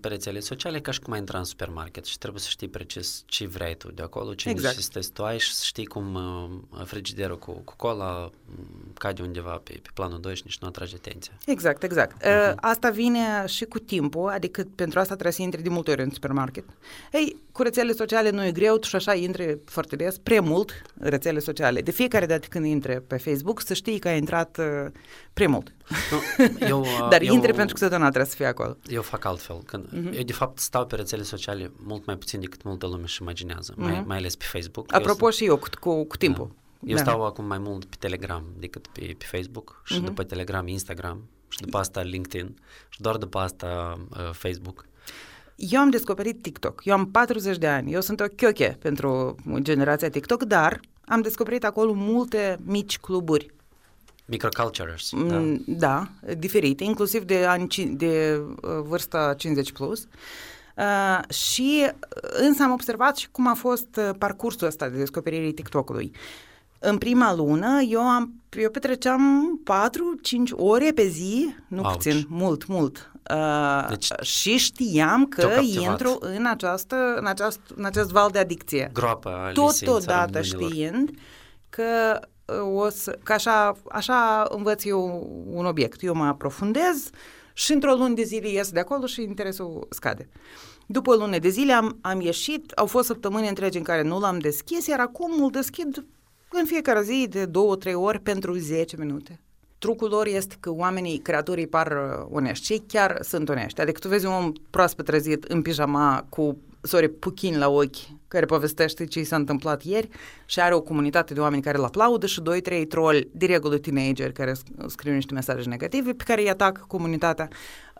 pe rețele sociale, ca și cum ai intra în supermarket și trebuie să știi precis ce vrei tu de acolo, ce exact. necesități tu ai și să știi cum uh, frigiderul cu, cu cola mm, cade undeva pe, pe planul 2 și nici nu atrage atenția. Exact, exact. Uh-huh. Uh, asta vine și cu timpul, adică pentru asta trebuie să intri de multe ori în supermarket. Ei, cu rețele sociale nu e greu, tu și așa intri foarte des, prea mult rețele sociale. De fiecare dată când intri pe Facebook, să știi că ai intrat uh, prea mult. Nu, eu, [LAUGHS] uh, Dar eu, intre pentru că totdeauna trebuie să fie acolo. Eu fac altfel. Când, uh-huh. Eu, de fapt, stau pe rețele sociale mult mai puțin decât multă lume își imaginează, uh-huh. mai, mhm. mai ales pe Facebook. Apropo eu, și eu, cu, cu, cu timpul. Da. Eu da. stau acum mai mult pe Telegram decât pe, pe Facebook și uh-huh. după Telegram Instagram și după asta LinkedIn și doar după asta uh, Facebook. Eu am descoperit TikTok. Eu am 40 de ani. Eu sunt o chioche pentru generația TikTok, dar am descoperit acolo multe mici cluburi Microcultures, mm, da. Da, diferite, inclusiv de, ani, de uh, vârsta 50 plus. Uh, și însă am observat și cum a fost uh, parcursul ăsta de descoperirii TikTok-ului. În prima lună eu, am, eu petreceam 4-5 ore pe zi, nu Ouch. puțin, mult, mult. Uh, deci, și știam că intru în, această, în, aceast, în acest val de adicție. Groapă Totodată știind că o să, că așa, așa învăț eu un obiect. Eu mă aprofundez și într-o lună de zile ies de acolo și interesul scade. După o lună de zile am, am ieșit, au fost săptămâni întregi în care nu l-am deschis, iar acum îl deschid în fiecare zi de două, trei ori pentru 10 minute. Trucul lor este că oamenii, creatorii par uh, onești. Cei chiar sunt onești. Adică tu vezi un om proaspăt trezit în pijama cu sori puchini la ochi care povestește ce i s-a întâmplat ieri și are o comunitate de oameni care îl aplaudă și doi, trei troli, de regulă teenageri care scriu niște mesaje negative pe care îi atacă comunitatea.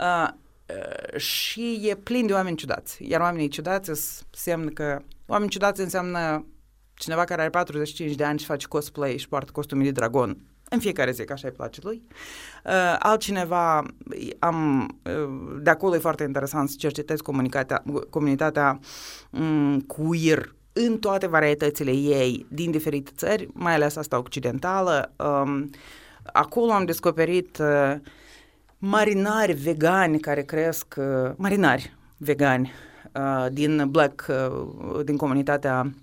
Uh, uh, și e plin de oameni ciudați. Iar oamenii ciudați înseamnă că... Oameni ciudați înseamnă cineva care are 45 de ani și face cosplay și poartă costume de dragon în fiecare zi, că așa îi place lui. Uh, altcineva, am, uh, de acolo e foarte interesant să cercetez comunitatea, comunitatea um, queer în toate varietățile ei din diferite țări, mai ales asta occidentală. Um, acolo am descoperit uh, marinari vegani care cresc, uh, marinari vegani uh, din Black, uh, din comunitatea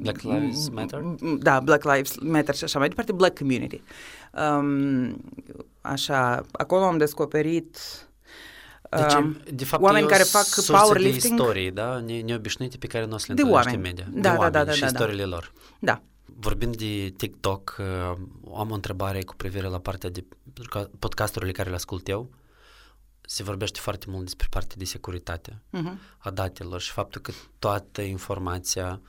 Black Lives Matter? Da, Black Lives Matter și așa mai departe, Black Community. Um, așa, acolo am descoperit deci, um, de fapt, oameni care fac powerlifting. de istorii, da? Ne, neobișnuite pe care nu o să le de oameni. în media. Da, de da, da, da, și da, istoriile da. lor. Da. Vorbind de TikTok, uh, am o întrebare cu privire la partea de podcasturile care le ascult eu se vorbește foarte mult despre partea de securitate uh-huh. a datelor și faptul că toată informația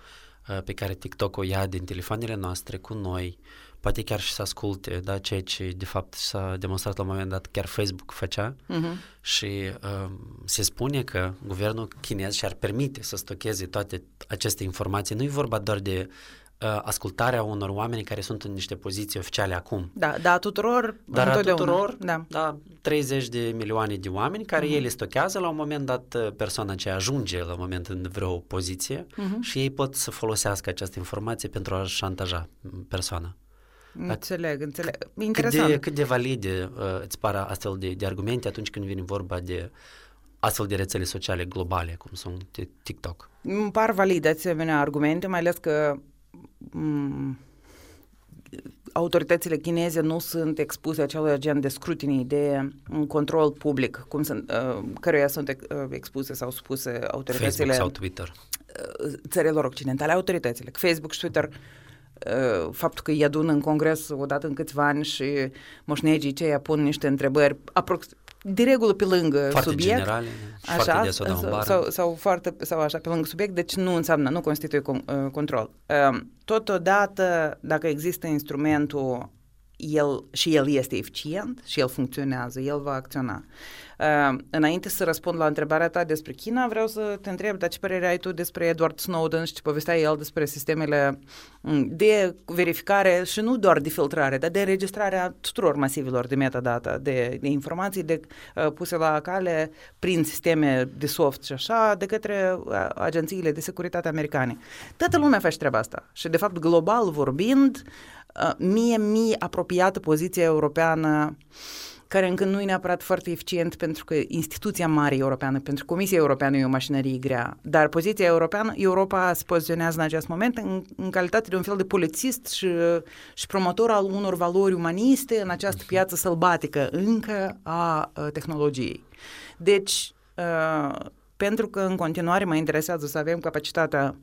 uh, pe care TikTok o ia din telefoanele noastre cu noi, poate chiar și să asculte, da, ceea ce de fapt s-a demonstrat la un moment dat chiar Facebook făcea uh-huh. și uh, se spune că guvernul chinez și-ar permite să stocheze toate aceste informații. Nu e vorba doar de uh, ascultarea unor oameni care sunt în niște poziții oficiale acum. Da, da, tuturor, Dar a tuturor, da. da, 30 de milioane de oameni care mm-hmm. ei le stochează, la un moment dat uh, persoana ce ajunge la un moment în vreo poziție mm-hmm. și ei pot să folosească această informație pentru a șantaja persoana. Înțeleg, înțeleg. Interesant. Cât de, cât de valide uh, îți par astfel de, de argumente atunci când vine vorba de astfel de rețele sociale globale, cum sunt TikTok? Îmi par valide asemenea argumente, mai ales că Mm, autoritățile chineze nu sunt expuse acelui agent de scrutinii, de control public, cum sunt, uh, căruia sunt uh, expuse sau spuse autoritățile... Facebook sau Twitter. Uh, țărilor occidentale, autoritățile. Facebook și Twitter uh, faptul că îi adun în congres odată în câțiva ani și moșnegii ceia pun niște întrebări aprox- de regulă pe lângă foarte subiect. Generale, așa, sau, sau, sau, foarte, sau așa pe lângă subiect, deci nu înseamnă, nu constituie con, uh, control. Uh, totodată, dacă există instrumentul el, și el este eficient și el funcționează, el va acționa. Uh, înainte să răspund la întrebarea ta despre China, vreau să te întreb, dar ce părere ai tu despre Edward Snowden și ce povestea el despre sistemele mm, de verificare și nu doar de filtrare, dar de înregistrare a tuturor masivilor de metadata, de, de informații de, uh, puse la cale prin sisteme de soft și așa, de către uh, agențiile de securitate americane. Toată lumea face treaba asta și, de fapt, global vorbind, uh, mie mi apropiată poziția europeană care încă nu e neapărat foarte eficient pentru că instituția mare europeană, pentru Comisia Europeană e o mașinărie grea, dar poziția europeană, Europa se poziționează în acest moment în, în calitate de un fel de polițist și, și promotor al unor valori umaniste în această piață sălbatică încă a, a tehnologiei. Deci, uh, pentru că în continuare mă interesează să avem capacitatea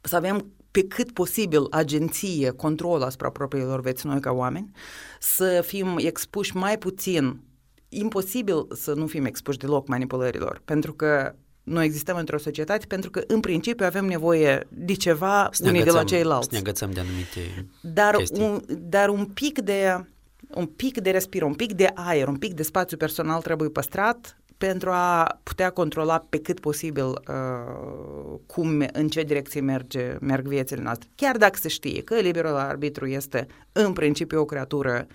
să avem pe cât posibil agenție, control asupra propriilor vieți noi ca oameni, să fim expuși mai puțin, imposibil să nu fim expuși deloc manipulărilor, pentru că noi existăm într-o societate pentru că, în principiu, avem nevoie de ceva să unii de la ceilalți. Să ne agățăm de anumite dar un, dar un pic de un pic de respir, un pic de aer, un pic de spațiu personal trebuie păstrat pentru a putea controla pe cât posibil uh, cum, în ce direcție merge, merg viețile noastre. Chiar dacă se știe că liberul arbitru este în principiu o creatură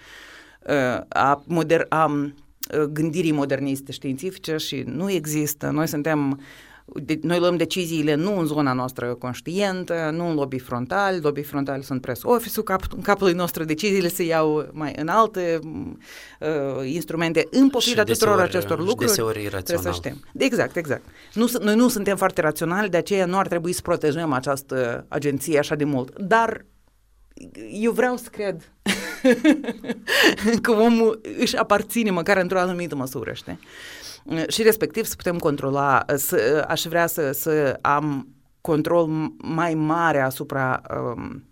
uh, a, moder- a uh, gândirii moderniste științifice și nu există. Noi suntem uh, de, noi luăm deciziile nu în zona noastră conștientă, nu în lobby frontal, lobby frontal sunt press office-ul, cap, în capul nostru deciziile se iau mai în alte uh, instrumente, în pofida tuturor acestor lucruri. Și deseori trebuie să știm. Exact, exact. Nu, noi nu suntem foarte raționali, de aceea nu ar trebui să protejăm această agenție așa de mult. Dar eu vreau să cred [LAUGHS] că omul își aparține măcar într-o anumită măsură, știi? Și respectiv să putem controla, să, aș vrea să, să am control mai mare asupra, um,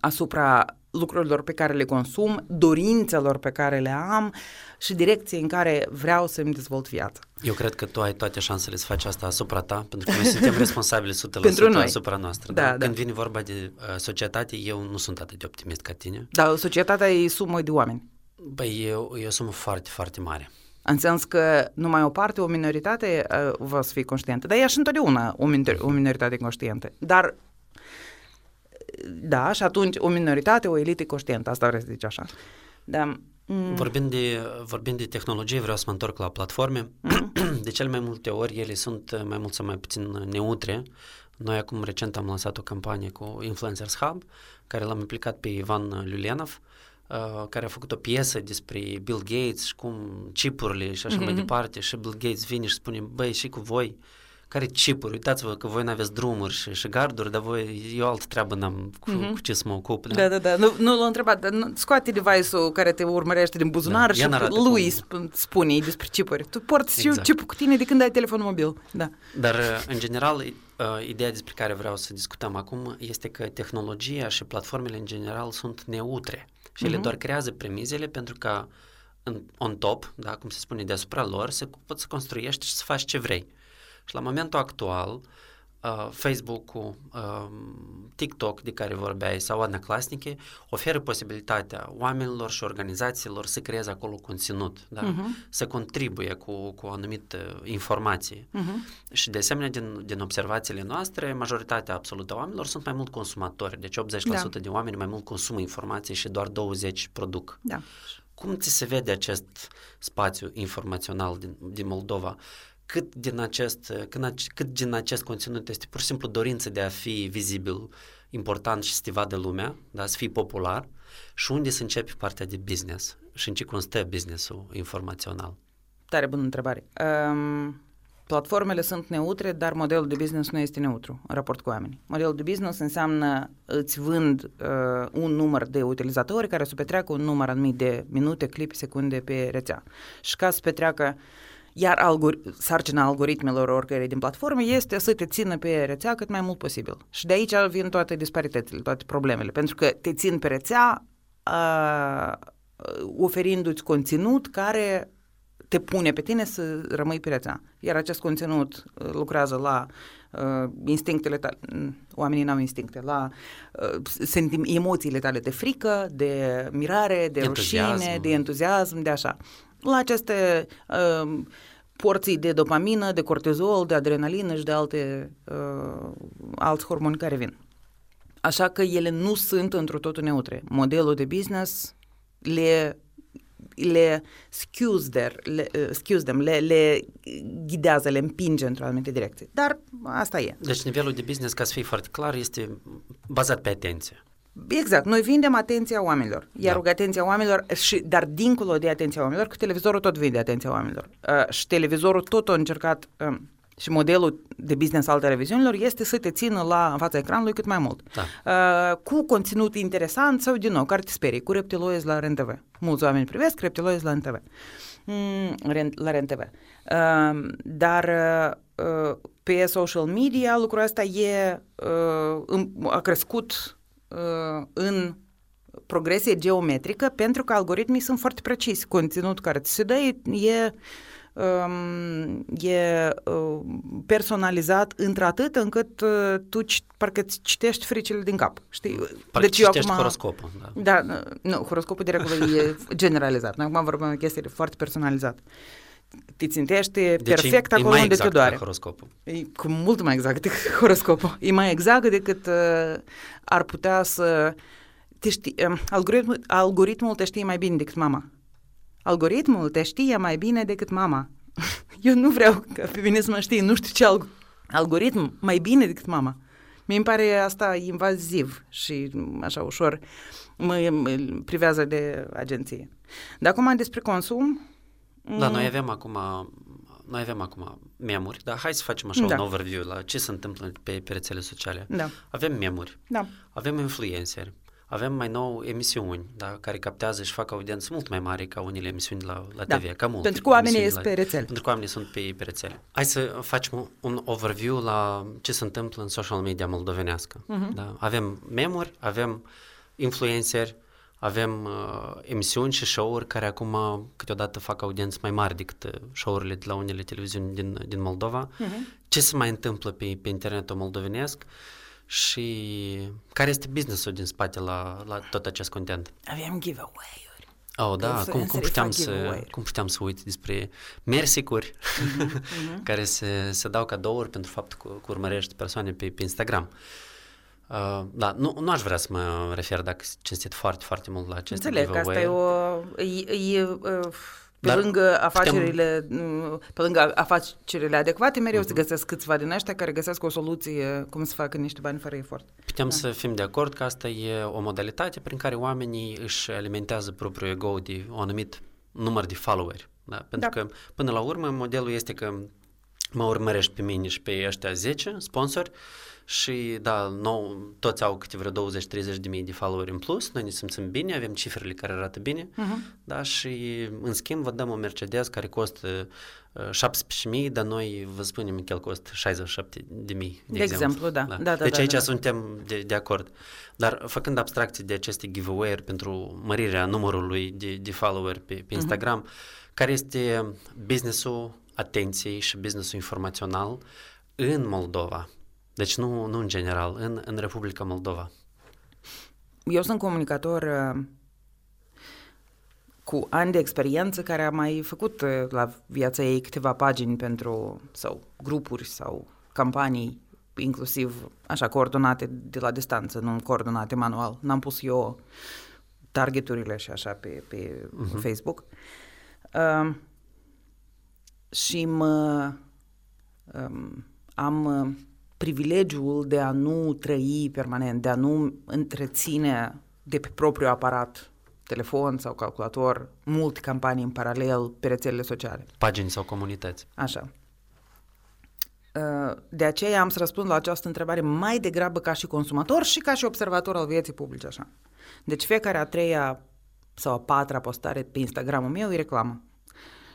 asupra lucrurilor pe care le consum, dorințelor pe care le am și direcție în care vreau să-mi dezvolt viața. Eu cred că tu ai toate șansele să faci asta asupra ta, pentru că noi suntem [LAUGHS] responsabili 100% pentru noi. asupra noastră. Da, da? da. Când vine vorba de uh, societate, eu nu sunt atât de optimist ca tine. Da, societatea e sumă de oameni. Băi, eu, e o sumă foarte, foarte mare. În sens că numai o parte, o minoritate uh, va să fie conștientă. Dar e și întotdeauna o, minor- o minoritate conștientă. Dar da, și atunci o minoritate, o elită conștientă, asta vreau să zici așa. Da. Mm. Vorbind, de, vorbind de tehnologie, vreau să mă întorc la platforme. Mm. [CLEARS THROAT] De cel mai multe ori ele sunt mai mult sau mai puțin neutre. Noi acum recent am lansat o campanie cu Influencers Hub, care l-am implicat pe Ivan Lulianov, uh, care a făcut o piesă despre Bill Gates și cum chipurile și așa mm-hmm. mai departe și Bill Gates vine și spune, băi, și cu voi, uh, care chipuri, uitați-vă că voi n-aveți drumuri și, și garduri, dar voi, eu altă treabă n-am cu, mm-hmm. cu ce să mă ocup. Da, da, da, da. Nu, nu l-a întrebat, dar nu, scoate device-ul care te urmărește din buzunar da. și lui cum... spune despre chipuri. Tu porți exact. și chipul cu tine de când ai telefon mobil. Da. Dar, în general, uh, ideea despre care vreau să discutăm acum este că tehnologia și platformele în general sunt neutre și mm-hmm. ele mhm. doar creează premizele pentru ca în, on top, da, cum se spune deasupra lor, să poți să construiești și să faci ce vrei. Și la momentul actual, uh, Facebook-ul, uh, TikTok de care vorbeai sau Odnaclasnice oferă posibilitatea oamenilor și organizațiilor să creeze acolo conținut, da? uh-huh. să contribuie cu, cu o anumită informație. Uh-huh. Și de asemenea, din, din observațiile noastre, majoritatea absolută a oamenilor sunt mai mult consumatori, deci 80% da. de oameni mai mult consumă informații și doar 20% produc. Da. Cum ți se vede acest spațiu informațional din, din Moldova? Cât din acest, cât din acest conținut este pur și simplu dorință de a fi vizibil, important și să te vadă lumea, da, să fii popular și unde să începi partea de business și în ce constă businessul informațional? Tare bună întrebare. Um, platformele sunt neutre, dar modelul de business nu este neutru în raport cu oamenii. Modelul de business înseamnă îți vând uh, un număr de utilizatori care să petreacă un număr anumit de minute, clipi, secunde pe rețea. Și ca să petreacă uh, iar algor- sarcina algoritmelor oricare din platforme este să te țină pe rețea cât mai mult posibil. Și de aici vin toate disparitățile, toate problemele, pentru că te țin pe rețea uh, oferindu-ți conținut care te pune pe tine să rămâi pe rețea. Iar acest conținut lucrează la uh, instinctele tale, oamenii n-au instincte, la uh, sentim, emoțiile tale de frică, de mirare, de entuziasm. rușine, de entuziasm, de așa la aceste uh, porții de dopamină, de cortizol, de adrenalină și de alte uh, alți hormoni care vin. Așa că ele nu sunt într totul neutre. Modelul de business le le skews, there, le, uh, skews them, le, le ghidează, le împinge într-o anumită direcție. Dar asta e. Deci nivelul de business, ca să fie foarte clar, este bazat pe atenție. Exact, noi vindem atenția oamenilor, iar da. atenția oamenilor, și, dar dincolo de atenția oamenilor, că televizorul tot vinde atenția oamenilor. Uh, și televizorul tot a încercat, uh, și modelul de business al televiziunilor este să te țină la în fața ecranului cât mai mult. Da. Uh, cu conținut interesant sau, din nou, care te sperie, cu reptiloizi la RENTV. Mulți oameni privesc reptiloizi la RENTV. Mm, la RENTV. Uh, dar uh, pe social media lucrul ăsta e, uh, a crescut Uh, în progresie geometrică pentru că algoritmii sunt foarte precisi. Conținut care ți se dă e, um, e uh, personalizat într-atât încât uh, tu parcă citești fricile din cap. Știi? Parcă deci eu acum, horoscopul. Da. da, nu, horoscopul de regulă e [LAUGHS] generalizat. Noi acum vorbim de chestii foarte personalizat te țintește deci perfect e, acolo e unde exact te doare. horoscopul. E cu mult mai exact decât [LAUGHS] horoscopul. E mai exact decât uh, ar putea să... Te știi, uh, algoritmul, algoritmul te știe mai bine decât mama. Algoritmul te știe mai bine decât mama. [LAUGHS] Eu nu vreau ca pe mine să mă știe, nu știu ce alg- algoritm mai bine decât mama. Mi îmi pare asta invaziv și așa ușor mă, mă privează de agenție. Dar acum despre consum, da, noi mm. avem acum noi avem acum memuri, dar hai să facem așa da. un overview la ce se întâmplă pe, pe rețele sociale. Da. Avem memuri, da. avem influenceri, avem mai nou emisiuni da, care captează și fac audiență mult mai mare ca unele emisiuni la, la Da. TV, ca mult. Pentru că oamenii emisiuni ies pe rețele. Pentru că oamenii sunt pe, pe rețele. Hai să facem un overview la ce se întâmplă în social media moldovenească. Mhm. Da? Avem memuri, avem influenceri, avem uh, emisiuni și show-uri care acum câteodată fac audiență mai mari decât uh, show-urile de la unele televiziuni din, din Moldova. Mhm. Ce se mai întâmplă pe, pe internetul moldovenesc și care este business-ul din spate la, la tot acest content. Avem giveaway-uri. Oh, da, cum, cum, Influencerii puteam fac să, giveaway-uri. cum puteam să uit despre mersicuri Mhm, [LAUGHS] care se, se dau cadouri pentru faptul că, că urmărești persoane pe, pe Instagram. Uh, da, nu, nu aș vrea să mă refer dacă cinstit foarte, foarte mult la aceste Înțeleg că asta e giveaway-uri. o... E, e, uh, pe Dar lângă afacerile, mm, pe lângă afacerile adecvate, mereu Mhm. se găsesc câțiva din ăștia care găsesc o soluție cum să facă niște bani fără efort. Putem să fim de acord că asta e o modalitate prin care oamenii își alimentează propriul ego de un anumit număr de followeri. Da? Pentru Da. că, până la urmă, modelul este că mă urmărești pe mine și pe ăștia 10 sponsori și, da, nou, toți au câte vreo 20-30 de mii de followeri în plus, noi ne simțim bine, avem cifrele care arată bine, Mhm. da, și în schimb vă dăm un Mercedes care costă uh, 17.000, dar noi vă spunem că el costă 67.000, de, mii, de, De exemplu, da. Da, da, deci da, aici da. suntem de, de acord. Dar făcând abstracție de aceste giveaway-uri pentru mărirea numărului de, de follower pe, pe Instagram, care este businessul atenției și businessul informațional în Moldova? Deci nu, nu în general, în, în Republica Moldova. Eu sunt comunicator uh, cu ani de experiență care a mai făcut uh, la viața ei câteva pagini pentru sau grupuri sau campanii inclusiv așa coordonate de la distanță, nu coordonate manual. N-am pus eu targeturile și așa pe, pe uh-huh. Facebook. Uh, și mă um, am uh, privilegiul de a nu trăi permanent, de a nu întreține de pe propriul aparat, telefon sau calculator, multe campanii în paralel pe rețelele sociale. Pagini sau comunități. Așa. Uh, De aceea am să răspund la această întrebare mai degrabă ca și consumator și ca și observator al vieții publice, așa. Deci fiecare a treia sau a patra postare pe Instagramul meu e reclamă.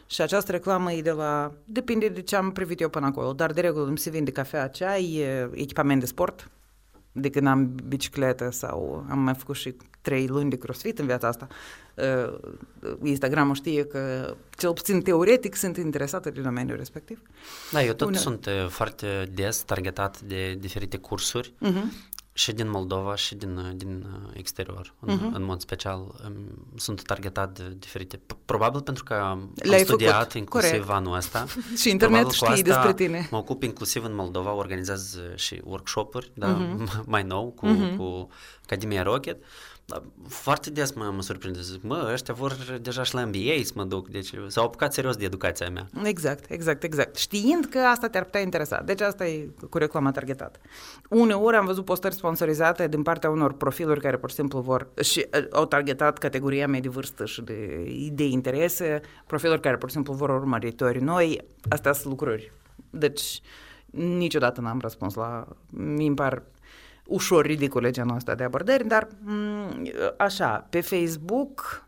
Și această reclamă e de la... Depinde de ce am privit eu până acolo, dar de regulă îmi se vinde cafea, ceai, e, echipament de sport, de când am bicicletă sau am mai făcut și trei luni de crossfit în viața asta. Uh, Instagramul știe că, cel puțin teoretic, sunt interesată de domeniul respectiv. Da, eu tot Une- sunt uh, foarte des targetat de diferite cursuri Uh-huh. Și din Moldova și din, uh, din uh, exterior. În, Mhm. în mod special um, sunt targetat de diferite... p- Probabil pentru că am Le-ai studiat făcut, inclusiv corect. anul ăsta. [LAUGHS] Și internetul Probabil cu știe asta despre tine. Mă ocup inclusiv în Moldova, organizez uh, și workshop-uri da, Mhm. mai nou cu, Mhm. cu Academia Rocket. Dar foarte des mă, mă surprinde, zic, mă, ăștia vor deja și la MBA să mă duc, deci s-au apucat serios de educația mea. Exact, exact, exact. Știind că asta te-ar putea interesa. Deci asta e cu reclama targetată. Uneori am văzut postări sponsorizate din partea unor profiluri care pur și simplu vor și uh, au targetat categoria mea de vârstă și de, de interese, profiluri care pur și simplu vor urmăritori noi. Astea sunt lucruri. Deci niciodată n-am răspuns la... mi par ușor ridicole genul ăsta de abordări, dar m, așa, pe Facebook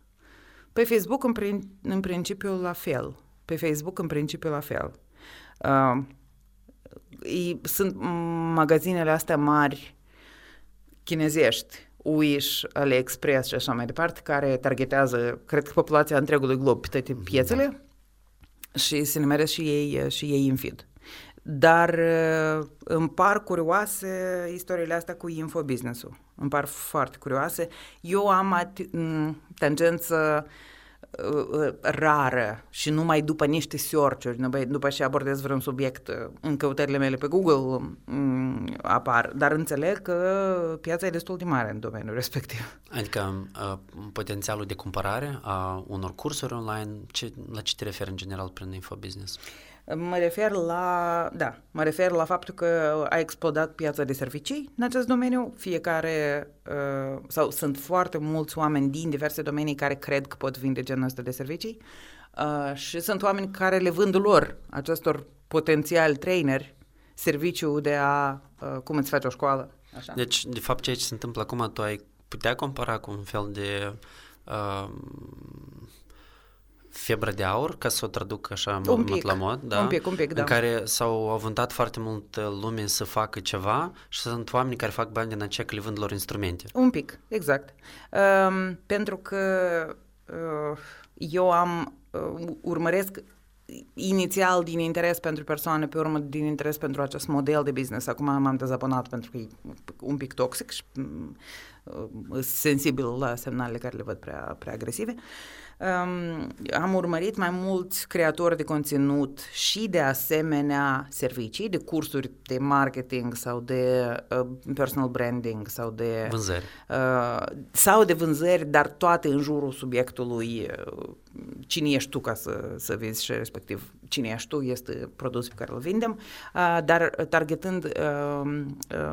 pe Facebook, în, prin, în principiu, la fel. Pe Facebook, în principiu, la fel. Uh, e, sunt magazinele astea mari chinezești, Wish, AliExpress și așa mai departe, care targetează, cred că, populația întregului glob pe toate piețele și se nimeresc și ei, și ei în feed. Dar uh, îmi par curioase istoriile astea cu infobusiness-ul. Îmi par foarte curioase. Eu am ati- m, tangență uh, uh, rară și numai după niște search-uri, numai după ce abordez vreun subiect uh, în căutările mele pe Google um, apar, dar înțeleg că piața e destul de mare în domeniul respectiv. Adică uh, potențialul de cumpărare a unor cursuri online, ce, la ce te referi în general prin infobusiness? Mă refer la, da, mă refer la faptul că a explodat piața de servicii în acest domeniu. Fiecare, uh, sau sunt foarte mulți oameni din diverse domenii care cred că pot vinde genul ăsta de servicii uh, și sunt oameni care le vând lor, acestor potențiali traineri, serviciul de a, uh, cum îți faci o școală. Așa. Deci, de fapt, ceea ce se întâmplă acum, tu ai putea compara cu un fel de uh, febră de aur, ca să o traduc așa un pic, la mod, da? Un pic, un pic, da. În care s-au avântat foarte mult lume să facă ceva și sunt oameni care fac bani din aceea că le vând lor instrumente. Un pic, exact. Uh, pentru că uh, eu am, uh, urmăresc inițial din interes pentru persoane, pe urmă din interes pentru acest model de business. Acum m-am dezabonat pentru că e un pic toxic și uh, sensibil la semnalele care le văd prea, prea agresive. Uh, Um, am urmărit mai mulți creatori de conținut și de asemenea servicii, de cursuri de marketing sau de uh, personal branding sau de vânzări. Uh, sau de vânzări, dar toate în jurul subiectului uh, cine ești tu ca să, să vezi și respectiv cine ești tu este produsul pe care îl vindem, uh, dar targetând, uh,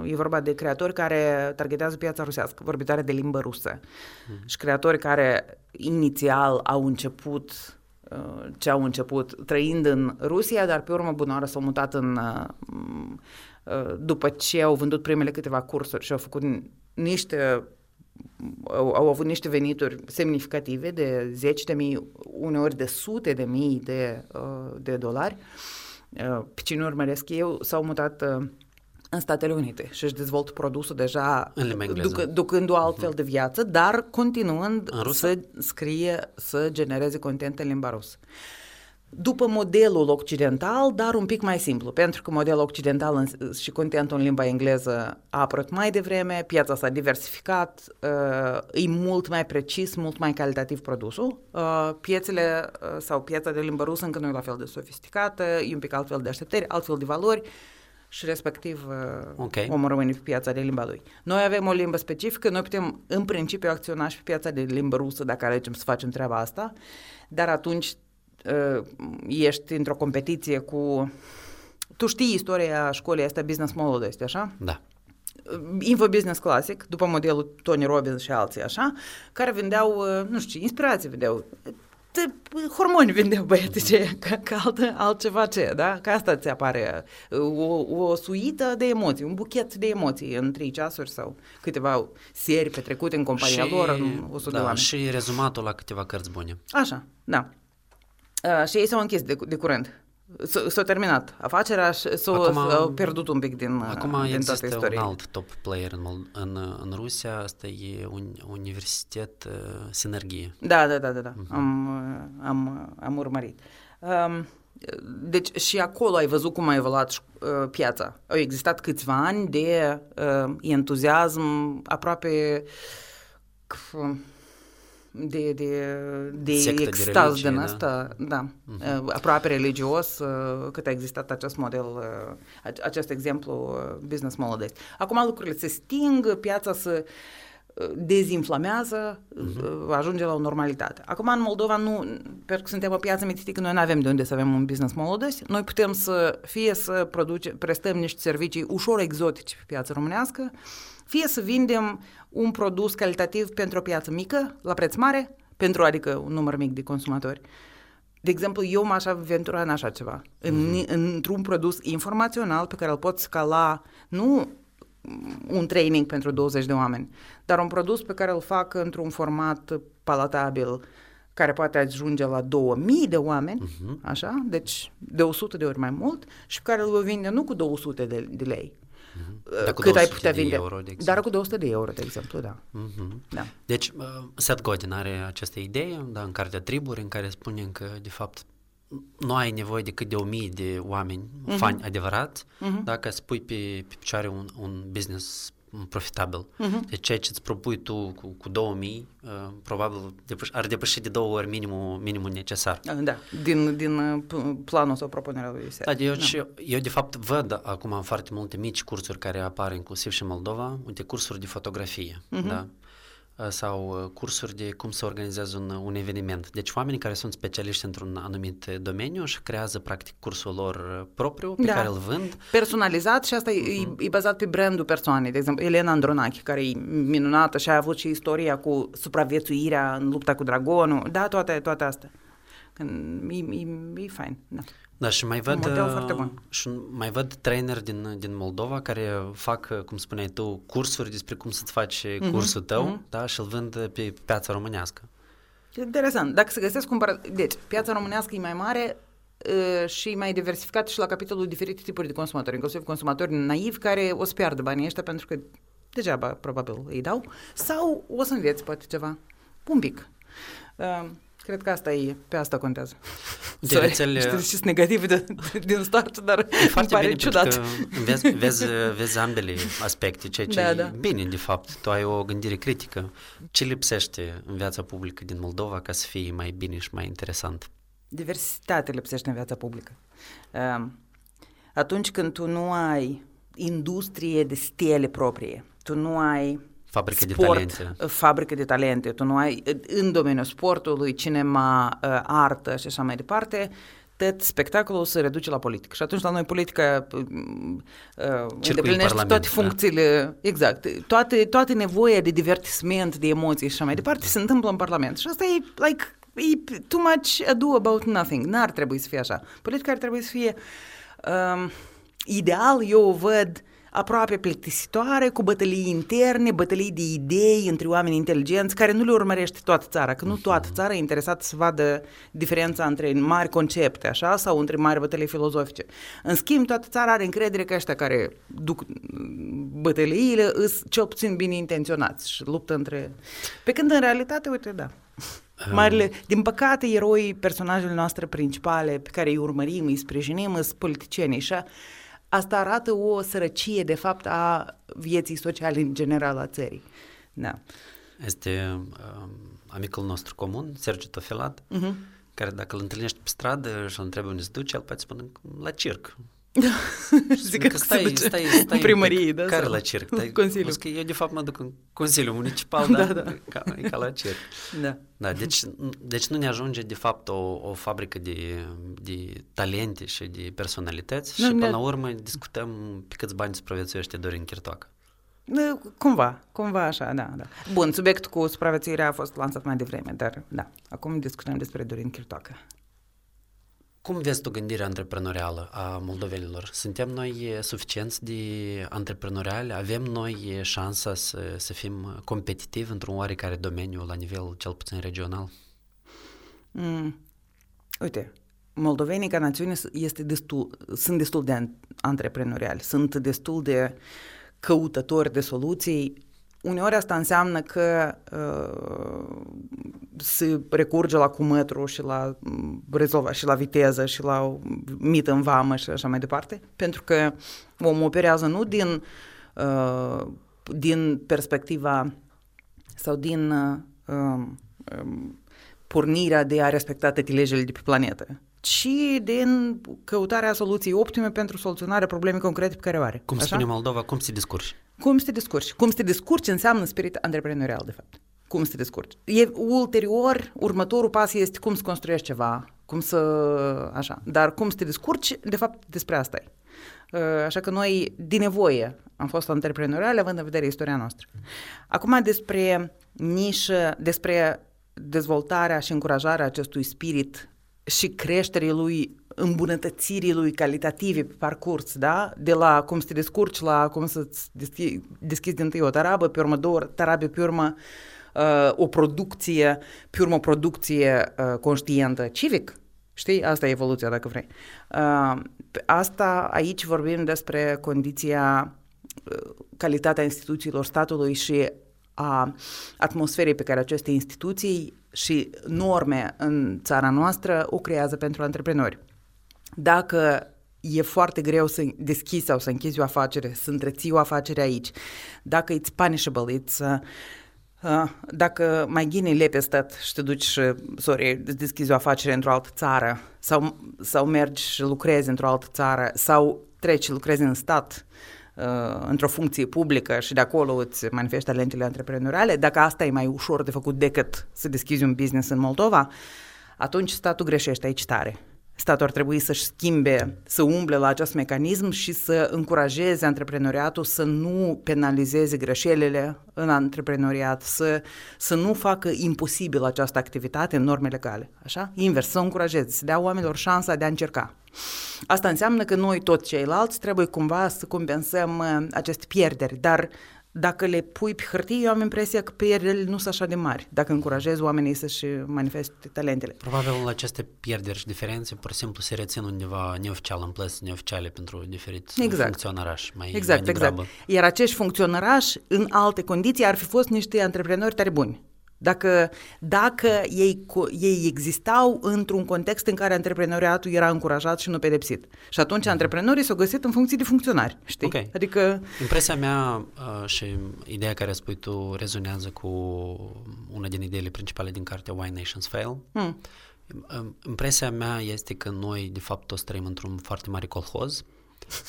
uh, e vorba de creatori care targetează piața rusească, vorbitoare de limbă rusă mm. și creatori care inițial au început uh, ce au început trăind în Rusia, dar pe urmă bună oară s-au mutat în uh, uh, după ce au vândut primele câteva cursuri și au făcut niște au, au avut niște venituri semnificative de zeci de mii, uneori de sute de mii de, de dolari. Pe cine urmăresc eu, s-au mutat în Statele Unite și își dezvoltă produsul deja duc, ducând o altfel de viață, dar continuând să scrie, să genereze content în limba rusă. După modelul occidental, dar un pic mai simplu, pentru că modelul occidental și contentul în limba engleză a apărut mai devreme, piața s-a diversificat, uh, e mult mai precis, mult mai calitativ produsul. Uh, piețele uh, sau piața de limba rusă încă nu e la fel de sofisticată, e un pic altfel de așteptări, altfel de valori și respectiv uh, okay. omul rămâne pe piața de limba lui. Noi avem o limbă specifică, noi putem în principiu acționa și pe piața de limbă rusă dacă alegem să facem treaba asta, dar atunci uh, ești într-o competiție cu... Tu știi istoria școlii asta Business Model, este așa? Da. Uh, Infobusiness clasic, după modelul Tony Robbins și alții așa, care vindeau, uh, nu știu, inspirații vindeau hormoni vindeau băieții ce, ca, ca altă, altceva ce, da? Ca asta ți apare o, o suită de emoții, un buchet de emoții în trei ceasuri sau câteva seri petrecute în compania și, lor, în 100 da, de oameni. Și rezumatul la câteva cărți bune. Așa, da. Uh, și ei s-au închis de, de curând. S-a terminat afacerea și s-a pierdut un pic din, acum din există toată un alt top player în, în, în Rusia, asta e un Universitet uh, Sinergie. Da, da, da, da, da. Uh-huh. Am, uh, am, am urmărit. Um, deci și acolo ai văzut cum a evoluat uh, piața. Au existat câțiva ani de uh, entuziasm aproape de, de, de extaz de din asta, da, da uh-huh. aproape religios, uh, cât a existat acest model, uh, acest exemplu uh, business model. Acum lucrurile se sting, piața se dezinflamează, uh-huh. ajunge la o normalitate. Acum în Moldova nu, pentru că suntem o piață mititică, noi nu avem de unde să avem un business model Noi putem să fie să produce, prestăm niște servicii ușor exotice pe piața românească, fie să vindem un produs calitativ pentru o piață mică, la preț mare, pentru adică un număr mic de consumatori. De exemplu, eu m-aș aventura în așa ceva, în, mm-hmm. într-un produs informațional pe care îl pot scala, nu un training pentru 20 de oameni, dar un produs pe care îl fac într-un format palatabil, care poate ajunge la 2000 de oameni, uh-huh. așa, deci de 100 de ori mai mult, și pe care îl vinde nu cu 200 de, de lei, dar cât ai putea vinde. Euro, de Dar cu 200 de euro, de exemplu, da. Uh-huh. da. Deci, uh, Seth Godin are această idee, da, în cartea Triburi, în care spune că, de fapt, nu ai nevoie decât de o mii de oameni, uh-huh. fani adevărați, uh-huh. dacă spui pe, pe picioare un, un business profitabil. Uh-huh. Deci ceea ce îți propui tu cu, cu 2000, uh, probabil depăș- ar depăși de două ori minimul, minimul necesar. Da, din, din uh, planul sau propunerea lui Da, eu, da. eu de fapt văd acum foarte multe mici cursuri care apar inclusiv și în Moldova, uite, cursuri de fotografie, uh-huh. da? Uh, sau uh, cursuri de cum să organizează un, un eveniment. Deci oamenii care sunt specialiști într-un anumit domeniu și creează practic cursul lor uh, propriu pe da. care îl vând. Personalizat și asta uh-huh. e, mhm. e bazat pe brandul persoanei. De exemplu, Elena Andronache, care e minunată și a avut și istoria cu supraviețuirea în lupta cu dragonul. Da, toate, toate astea. Când e, e, e fain, da. Da, și mai văd, model foarte bun. și mai văd trainer din, din Moldova care fac, cum spuneai tu, cursuri despre cum să-ți faci mm-hmm. cursul tău, mm-hmm. da, și îl vând pe piața românească. E interesant. Dacă se găsesc cumpărat... Deci, piața românească e mai mare uh, și mai diversificat și la capitolul diferite tipuri de consumatori, inclusiv consumatori naivi care o să piardă banii ăștia pentru că degeaba probabil îi dau, sau o să înveți poate ceva, un pic. Uh, Cred că asta e, pe asta contează. De rețele... Știu, și negativ de, din start, dar e foarte pare bine ciudat. Că vezi, vezi, vezi ambele aspecte, ceea ce da, e da. bine, de fapt. Tu ai o gândire critică. Ce lipsește în viața publică din Moldova ca să fie mai bine și mai interesant? Diversitate lipsește în viața publică. Atunci când tu nu ai industrie de stele proprie, tu nu ai Fabrică sport, de talente. Fabrică de talente. Tu nu ai în domeniul sportului, cinema, ă, artă și așa mai departe, tot spectacolul se reduce la politică. Și atunci la noi politica uh, îndeplinește toate da. funcțiile, da. exact, toate, toate nevoia de divertisment, de emoții și așa mai departe se întâmplă în Parlament. Și asta e, like, e too much ado about nothing. N-ar trebui să fie așa. Politica ar trebui să fie um, ideal, eu o văd uh, aproape plictisitoare, cu bătălii interne, bătălii de idei între oameni inteligenți, care nu le urmărește toată țara, că nu mhm. toată țara e interesată să vadă diferența între mari concepte, așa, sau între mari bătălii filozofice. În schimb, toată țara are încredere că ăștia care duc bătăliile sunt cel puțin bine intenționați și luptă între... Pe când, în realitate, uite, da, Marile, din păcate, eroii, personajele noastre principale pe care îi urmărim, îi sprijinim, sunt politicienii și asta arată o sărăcie, de fapt, a vieții sociale în general a țării. Da. Este uh, amicul nostru comun, Sergiu Tofelat, uh-huh. care dacă îl întâlnești pe stradă și îl întrebi unde se duce, el poate spune la circ. [LAUGHS] Zic că stai, stai, stai, în primărie, da? Care la circ? Stai, Consiliu. Că eu de fapt mă duc în Consiliul Municipal, [LAUGHS] da, da, da. Ca, e ca la circ. Da. da deci, deci nu ne ajunge de fapt o, o fabrică de, de talente și de personalități nu, și până la urmă discutăm pe câți bani supraviețuiește Dorin Chirtoacă. Cumva, cumva așa, da, da. Bun, subiectul cu supraviețuirea a fost lansat mai devreme, dar da, acum discutăm despre Dorin Chirtoacă. Cum vezi tu gândirea antreprenorială a moldovenilor? Suntem noi suficienți de antreprenoriali? Avem noi șansa să, să fim competitivi într-un oarecare domeniu la nivel cel puțin regional? Mm. Uite, moldovenii ca națiune este destul, sunt destul de antreprenoriali, sunt destul de căutători de soluții uneori asta înseamnă că uh, se recurge la cumetru și la mm, rezolva și la viteză și la mit în vamă și așa mai departe, pentru că omul operează nu din, uh, din perspectiva sau din uh, um, pornirea de a respecta toate legile de pe planetă, ci din căutarea soluției optime pentru soluționarea problemei concrete pe care o are. Cum Așa? spune Moldova, cum se descurci? Cum să te descurci? Cum să te descurci înseamnă spirit antreprenorial, de fapt. Cum să te descurci? E, ulterior, următorul pas este cum să construiești ceva, cum să... așa. Dar cum să te descurci, de fapt, despre asta e. Uh, așa că noi, din nevoie, am fost antreprenoriale, având în vedere istoria noastră. Acum, despre nișă, despre dezvoltarea și încurajarea acestui spirit și creșterii lui îmbunătățirii lui calitative pe parcurs, da? De la cum să te descurci la cum să-ți deschizi, deschizi din tâi o tarabă, pe urmă două tarabe, pe urmă uh, o producție, pe urmă o producție uh, conștientă civic. Știi? Asta e evoluția, dacă vrei. Uh, asta, aici vorbim despre condiția, uh, calitatea instituțiilor statului și a atmosferei pe care aceste instituții și norme în țara noastră o creează pentru antreprenori. Dacă e foarte greu să deschizi sau să închizi o afacere, să întreții o afacere aici, dacă it's punishable, it's... Uh, dacă mai ghini lepe stat și te duci și, sorry, deschizi o afacere într-o altă țară sau, sau mergi și lucrezi într-o altă țară sau treci și lucrezi în stat uh, într-o funcție publică și de acolo îți manifesti talentele antreprenoriale, dacă asta e mai ușor de făcut decât să deschizi un business în Moldova, atunci statul greșește aici tare. Statul ar trebui să-și schimbe, să umble la acest mecanism și să încurajeze antreprenoriatul să nu penalizeze greșelile în antreprenoriat, să, să nu facă imposibil această activitate în norme legale. Așa? Invers, să încurajeze, să dea oamenilor șansa de a încerca. Asta înseamnă că noi, toți ceilalți, trebuie cumva să compensăm uh, aceste pierderi, dar dacă le pui pe hârtie, eu am impresia că pierderile nu sunt așa de mari, dacă încurajezi oamenii să-și manifeste talentele. Probabil aceste pierderi și diferențe pur și simplu se rețin undeva neoficial, în plăți neoficiale pentru diferiți exact. funcționarași mai, exact, mai exact. Iar acești funcționarași, în alte condiții, ar fi fost niște antreprenori tare buni. Dacă, dacă ei, ei existau într-un context în care antreprenoriatul era încurajat și nu pedepsit. Și atunci mhm. antreprenorii s-au găsit în funcție de funcționari, știi? Okay. Adică... Impresia mea uh, și ideea care spui tu rezonează cu una din ideile principale din cartea Why Nations Fail. Hmm. Impresia mea este că noi, de fapt, toți trăim într-un foarte mare colhoz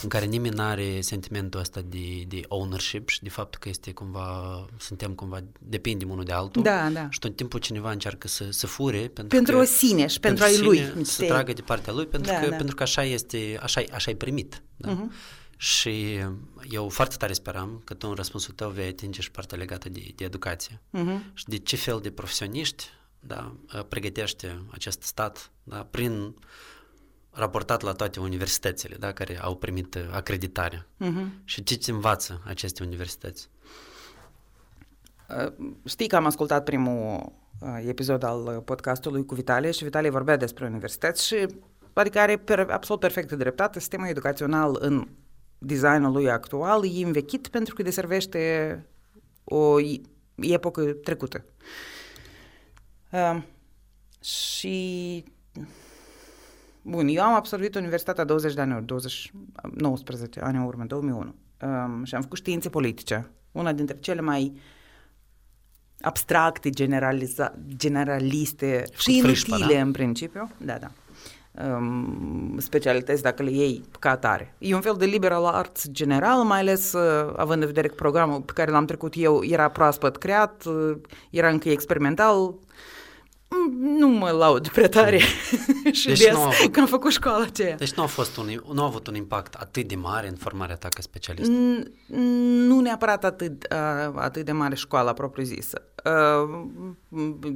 în care nimeni nu are sentimentul ăsta de, de ownership și de faptul că este cumva, suntem cumva, depindem unul de altul. Da, da. Și tot timpul cineva încearcă să, să fure pentru, pentru că, sine și pentru, pentru ai lui. Să tragă de partea lui, pentru, da, că, da. pentru că așa este, așa, așa e primit. Da? Uh-huh. Și eu foarte tare speram că tu în răspunsul tău vei atinge și partea legată de, de educație. Uh-huh. Și de ce fel de profesioniști da, pregătește acest stat da, prin raportat la toate universitățile da, care au primit uh, acreditare. Uh-huh. Și ce ți învață aceste universități? Uh, știi că am ascultat primul uh, episod al podcastului cu Vitalie și Vitalie vorbea despre universități și adică are per, absolut perfectă dreptate. Sistemul educațional în designul lui actual e învechit pentru că deservește o epocă trecută. Uh, și Bun, eu am absolvit universitatea 20 de ani, 20, 19 ani în urmă, 2001. Um, și am făcut științe politice. Una dintre cele mai abstracte, generaliza, generaliste și inutile da? în principiu. Da, da. Um, specialități dacă le iei ca atare. E un fel de liberal arts general, mai ales uh, având în vedere că programul pe care l-am trecut eu era proaspăt creat, uh, era încă experimental, nu mă laud prea tare și deci des nu avut, [LAUGHS] că am făcut școala aceea. Deci nu a, fost un, nu a avut un impact atât de mare în formarea ta ca specialist? Nu neapărat atât, atât de mare școala propriu-zisă.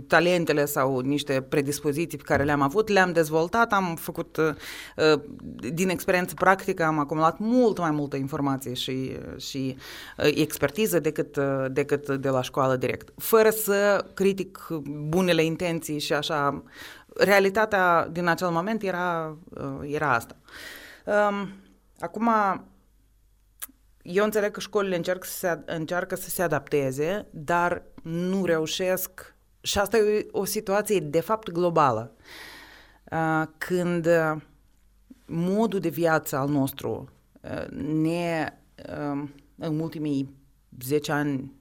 Talentele sau niște predispoziții pe care le-am avut, le-am dezvoltat, am făcut, din experiență practică, am acumulat mult mai multă informație și, și expertiză decât, decât de la școală direct. Fără să critic bunele intenții și așa, realitatea din acel moment era, era asta. Acum, eu înțeleg că școlile încerc să se, încearcă să se adapteze, dar nu reușesc și asta e o situație de fapt globală. Uh, când modul de viață al nostru uh, ne, uh, în ultimii 10 ani,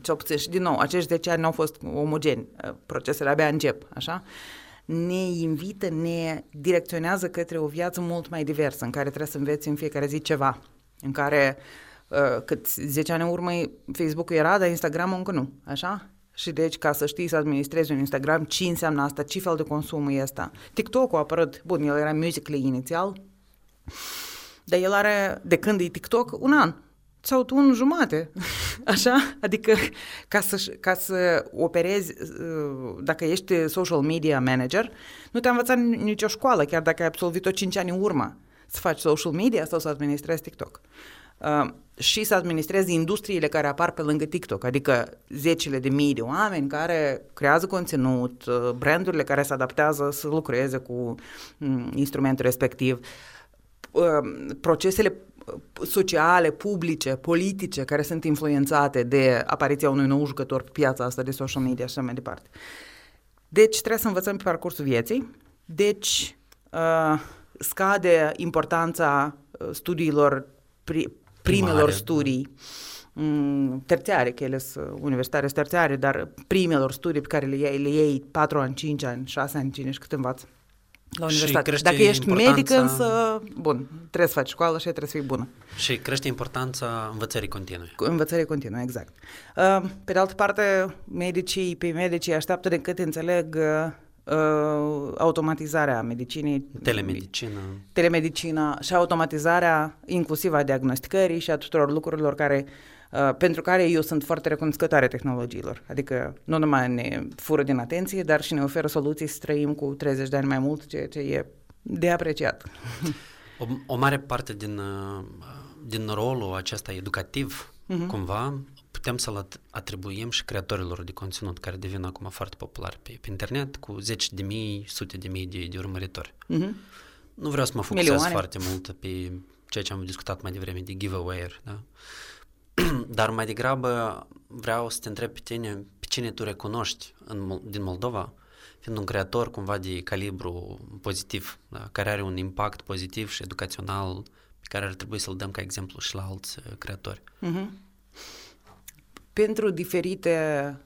cel puțin, și din nou, acești 10 ani nu au fost omogeni, procesele abia încep, așa? Ne invită, ne direcționează către o viață mult mai diversă, în care trebuie să înveți în fiecare zi ceva în care uh, cât 10 ani în urmă Facebook-ul era, dar Instagram încă nu, așa? Și deci, ca să știi să administrezi un Instagram, ce înseamnă asta, ce fel de consum e asta. TikTok-ul a apărut, bun, el era Musical.ly inițial, dar el are, de când e TikTok, un an sau un jumate, [LAUGHS] așa? Adică ca să, ca să operezi, uh, dacă ești social media manager, nu te-a învățat nicio școală, chiar dacă ai absolvit-o 5 ani în urmă să faci social media sau să administrezi TikTok. Uh, și să administrezi industriile care apar pe lângă TikTok, adică zecile de mii de oameni care creează conținut, uh, brandurile care se adaptează să lucreze cu um, instrumentul respectiv, uh, procesele sociale, publice, politice, care sunt influențate de apariția unui nou jucător pe piața asta de social media și așa mai departe. Deci trebuie să învățăm pe parcursul vieții. Deci, uh, scade importanța uh, studiilor, pri, primelor Primare, studii da. Mm, terțiare, că ele sunt universitare terțiare, dar primelor studii pe care le iei, le iei 4 ani, 5 ani, 6 ani, cine și cât învață la universitate. Dacă ești importanța... medic, însă, bun, trebuie să faci școală și trebuie să fii bună. Și crește importanța învățării continue. Învățării continue, exact. Uh, pe de altă parte, medicii, pe medicii așteaptă de cât înțeleg uh, uh, automatizarea medicinii. Telemedicină. Telemedicina și automatizarea inclusiv a diagnosticării și a tuturor lucrurilor care Uh, pentru care eu sunt foarte recunoscătoare tehnologiilor. Adică nu numai ne fură din atenție, dar și ne oferă soluții să trăim cu 30 de ani mai mult, ceea ce e de apreciat. O, o mare parte din, uh, din rolul acesta educativ, uh-huh. cumva, putem să-l atribuim și creatorilor de conținut care devin acum foarte populari pe, pe internet, cu zeci de mii, sute de mii de, de urmăritori. Uh-huh. Nu vreau să mă focusez Milioane. foarte mult pe ceea ce am discutat mai devreme, de giveaway da? [CLEARS THROAT] Dar mai degrabă vreau să te întreb pe tine, pe cine tu recunoști în, din Moldova, fiind un creator cumva de calibru pozitiv, da? care are un impact pozitiv și educațional pe care ar trebui să-l dăm ca exemplu și la alți uh, creatori. Mm-hmm. Pentru diferite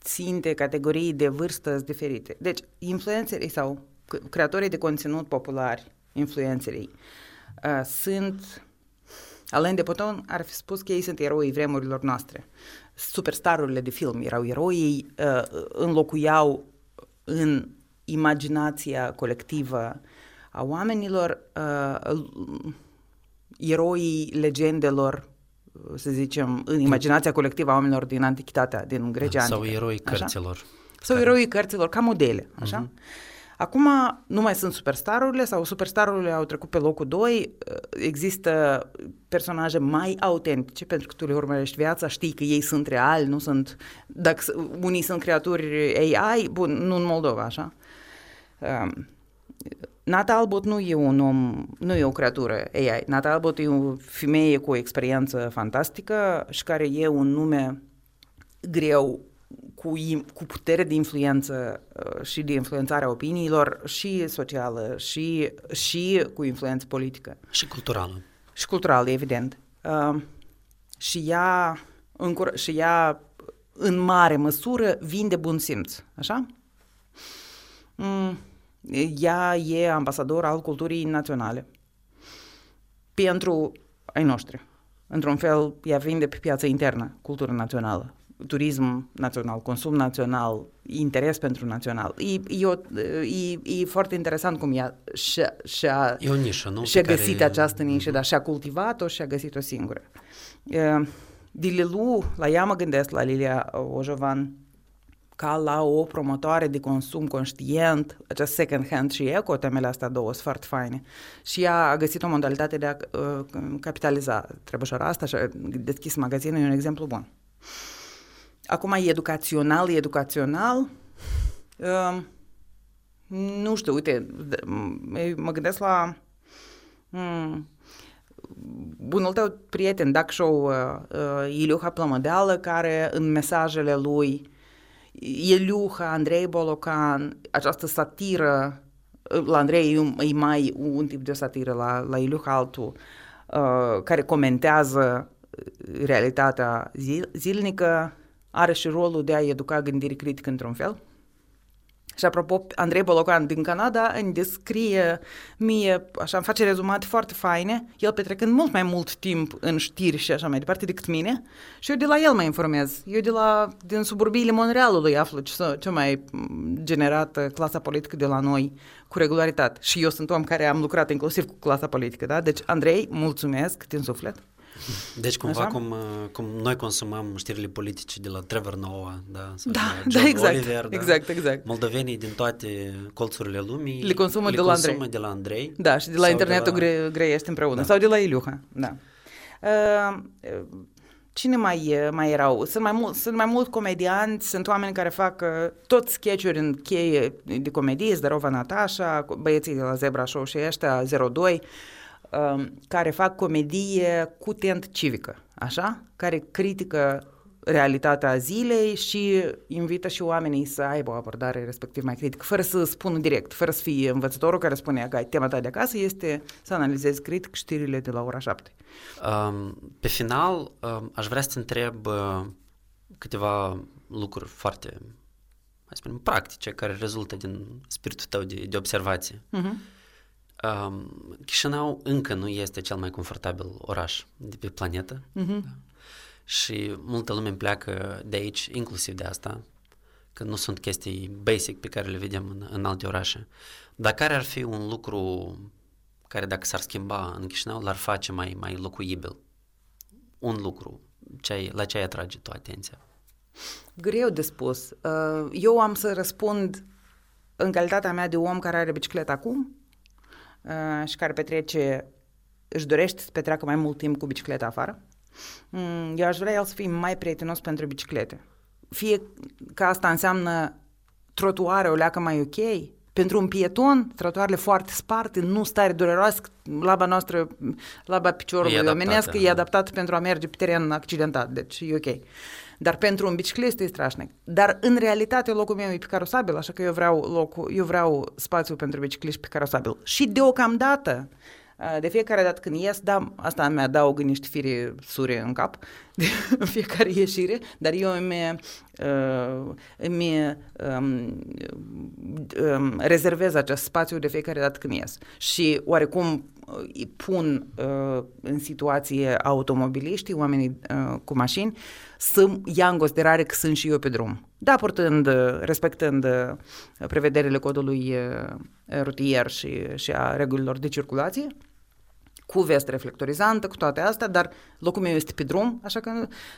ținte, categorii de vârstă diferite. Deci, influencerii sau creatorii de conținut populari, influencerii, uh, sunt Alain de Botton ar fi spus că ei sunt eroii vremurilor noastre. Superstarurile de film erau eroi, uh, înlocuiau în imaginația colectivă a oamenilor uh, eroii legendelor să zicem, în imaginația colectivă a oamenilor din antichitatea, din Grecia Sau antică. eroii cărților. Sau care... eroii cărților, ca modele, așa? Uh-huh. Acum nu mai sunt superstarurile sau superstarurile au trecut pe locul 2, există personaje mai autentice pentru că tu le urmărești viața, știi că ei sunt reali, nu sunt, dacă unii sunt creaturi AI, bun, nu în Moldova, așa. Um, Nata Albot nu e un om, nu e o creatură AI. Nata Albot e o femeie cu o experiență fantastică și care e un nume greu cu, cu putere de influență uh, și de influențare a opiniilor și socială și, și cu influență politică. Și culturală. Și culturală, evident. Uh, și ea, în, și ea în mare măsură vinde bun simț, așa? Mm, ea e ambasador al culturii naționale pentru ai noștri. Într-un fel, ea vinde pe piața internă cultura națională turism național, consum național, interes pentru național. E, e, o, e, e foarte interesant cum ea și-a, și-a, e o nișă, nu? și-a găsit care... această nișă, mm-hmm. dar și-a cultivat-o și-a găsit-o singură. De Lilu, la ea mă gândesc, la Lilia Ojovan, ca la o promotoare de consum conștient, acest second hand și eco, temele astea două sunt foarte faine. Și ea a găsit o modalitate de a uh, capitaliza trebușoara asta și a deschis magazinul, e un exemplu bun. Acum e educațional, e educațional. Uh, nu știu, uite, mă gândesc la um, bunul tău prieten, Dac Show, uh, uh, Iliuha Plămădeală, care în mesajele lui Iliuha, Andrei Bolocan, această satiră, la Andrei e mai un tip de satiră, la, la Iliuha altul, uh, care comentează realitatea zil, zilnică, are și rolul de a educa gândire critică într-un fel. Și apropo, Andrei Bolocan din Canada îmi descrie mie, așa, îmi face rezumate foarte faine, el petrecând mult mai mult timp în știri și așa mai departe decât mine și eu de la el mă informez. Eu de la, din suburbiile Montrealului aflu ce, ce mai generat clasa politică de la noi cu regularitate. Și eu sunt om care am lucrat inclusiv cu clasa politică, da? Deci, Andrei, mulțumesc din suflet. Deci cumva cum, uh, cum noi consumăm știrile politice de la Trevor Noah, da? Sau da, de da, exact, Oliver, da? exact, exact. Moldovenii din toate colțurile lumii le consumă, le de, la Andrei. de la Andrei. Da, și de la internetul de la... Gre- greiești împreună. Da. Sau de la Iliuha, da. Uh, cine mai, mai erau? Sunt mai, mul- sunt mai mulți comedianți, sunt oameni care fac uh, tot sketch-uri în cheie de comedie, Zdarova Natasha, băieții de la Zebra Show și ăștia, 02, Um, care fac comedie cu tent civică, așa? Care critică realitatea zilei și invită și oamenii să aibă o abordare respectiv mai critică, fără să spună direct, fără să fie învățătorul care spune că tema ta de acasă este să analizezi critic știrile de la ora 7. Um, pe final, um, aș vrea să te întreb uh, câteva lucruri foarte, hai spunem, practice, care rezultă din spiritul tău de, de observație. Uh-huh. Um, Chișinău încă nu este cel mai confortabil oraș de pe planetă uh-huh. da? și multă lume pleacă de aici, inclusiv de asta, că nu sunt chestii basic pe care le vedem în, în alte orașe. Dar care ar fi un lucru care dacă s-ar schimba în Chișinău l-ar face mai, mai locuibil? Un lucru, ce ai, la ce ai atrage tu atenția? Greu de spus. Uh, eu am să răspund în calitatea mea de om care are bicicletă acum uh, și care petrece, își dorește să petreacă mai mult timp cu bicicleta afară. Mm, eu aș vrea el să fie mai prietenos pentru biciclete. Fie că asta înseamnă trotuare o leacă mai ok, pentru un pieton, trotuarele foarte sparte, nu stare dureroasă, laba noastră, laba piciorului e omenesc, e adaptată pentru a merge pe teren accidentat, deci e ok. Dar pentru un biciclist e strașnic. Dar în realitate locul meu e pe carosabil, așa că eu vreau, locul, eu vreau spațiu pentru bicicliști pe carosabil. Și deocamdată, de fiecare dată când ies, da, asta mi adaugă niște fire sure în cap de [LAUGHS] fiecare ieșire, dar eu îmi, uh, îmi um, um, rezervez acest spațiu de fiecare dată când ies. Și oarecum îi pun uh, în situație automobiliștii, oamenii uh, cu mașini, să ia în considerare că sunt și eu pe drum. Da, purtând, respectând uh, prevederile codului uh, rutier și, și a regulilor de circulație, cu vestă reflectorizantă, cu toate astea, dar locul meu este pe drum, așa că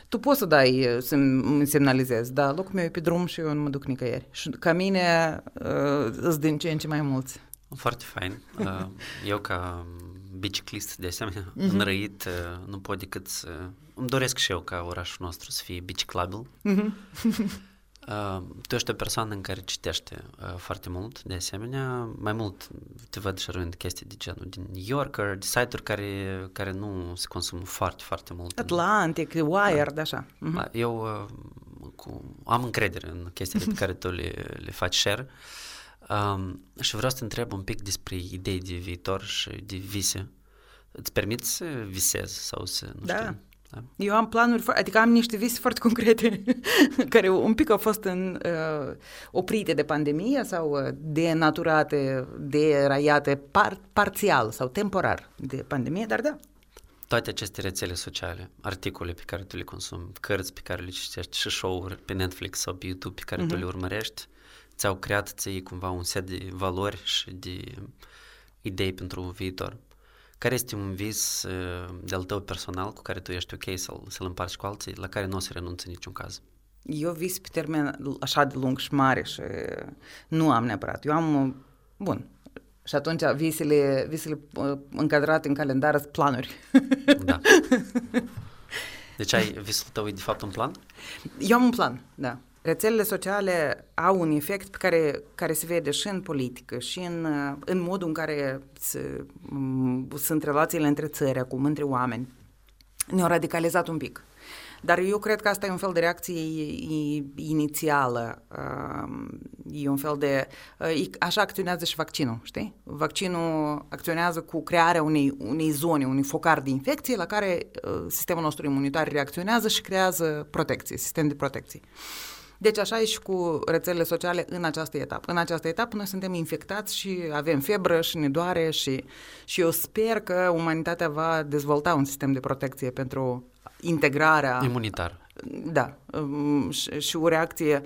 tu poți să dai, uh, să semnalizezi, da, locul meu e pe drum și eu nu mă duc nicăieri. Și ca mine uh, îți din ce în ce mai mulți. Foarte fain. Uh, eu ca biciclist, de asemenea, uh-huh. înrăit, uh, nu pot decât să... Îmi doresc și eu ca orașul nostru să fie biciclabil. Uh-huh. [LAUGHS] Uh, tu ești o persoană în care citește uh, foarte mult, de asemenea, mai mult te văd și rând chestii de genul din New Yorker, de site-uri care, care nu se consumă foarte, foarte mult. Atlantic, în... Wired, da. așa. Uh-huh. Eu uh, cu, am încredere în chestiile pe care tu le, le faci share um, și vreau să te întreb un pic despre idei de viitor și de vise. Îți permiți să visezi sau să, nu da. știu, da. Eu am planuri, adică am niște vise foarte concrete [LAUGHS] care un pic au fost în, uh, oprite de pandemie sau uh, denaturate, deraiate par, parțial sau temporar de pandemie, dar da. Toate aceste rețele sociale, articole pe care tu le consumi, cărți pe care le citești și show-uri pe Netflix sau pe YouTube pe care uh-huh. tu le mhm. urmărești, ți-au creat ție cumva un set de valori și de idei pentru viitor. Care este un vis uh, de-al tău personal cu care tu ești ok să-l, să-l împarți cu alții, la care nu o să renunți în niciun caz? Eu vis pe termen așa de lung și mare și nu am neapărat. Eu am, bun, și atunci visele, visele uh, încadrate în calendar sunt planuri. Da. [LAUGHS] Deci ai visul tău e de fapt un plan? Eu am un plan, da rețelele sociale au un efect pe care, care se vede și în politică și în, în modul în care se, sunt relațiile între țări acum, între oameni. Ne-au radicalizat un pic. Dar eu cred că asta e un fel de reacție inițială, e un fel de... Așa acționează și vaccinul, știi? Vaccinul acționează cu crearea unei, unei zone, unui focar de infecție la care sistemul nostru imunitar reacționează și creează protecție, sistem de protecție. Deci așa e și cu rețelele sociale în această etapă. În această etapă noi suntem infectați și avem febră și ne doare și, și eu sper că umanitatea va dezvolta un sistem de protecție pentru integrarea... Imunitar. Da, um, și, și o reacție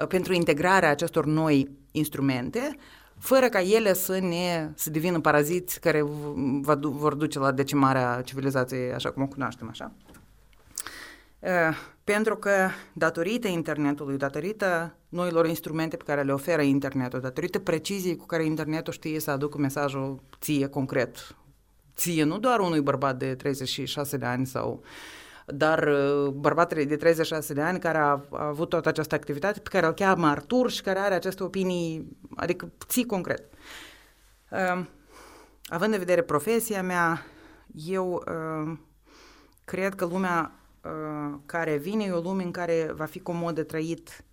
uh, pentru integrarea acestor noi instrumente, fără ca ele să ne să devină paraziți care va, vor duce la decimarea civilizației așa cum o cunoaștem, așa. Uh, pentru că datorită internetului, datorită noilor instrumente pe care le oferă internetul, datorită preciziei cu care internetul știe să aducă mesajul ție concret, ție, nu doar unui bărbat de 36 de ani sau dar uh, bărbatele de 36 de ani care a, a avut toată această activitate pe care îl cheamă Artur și care are aceste opinii, adică ții concret. Uh, având în vedere profesia mea, eu uh, cred că lumea Uh, care vine e o lume în care va fi comod de trăit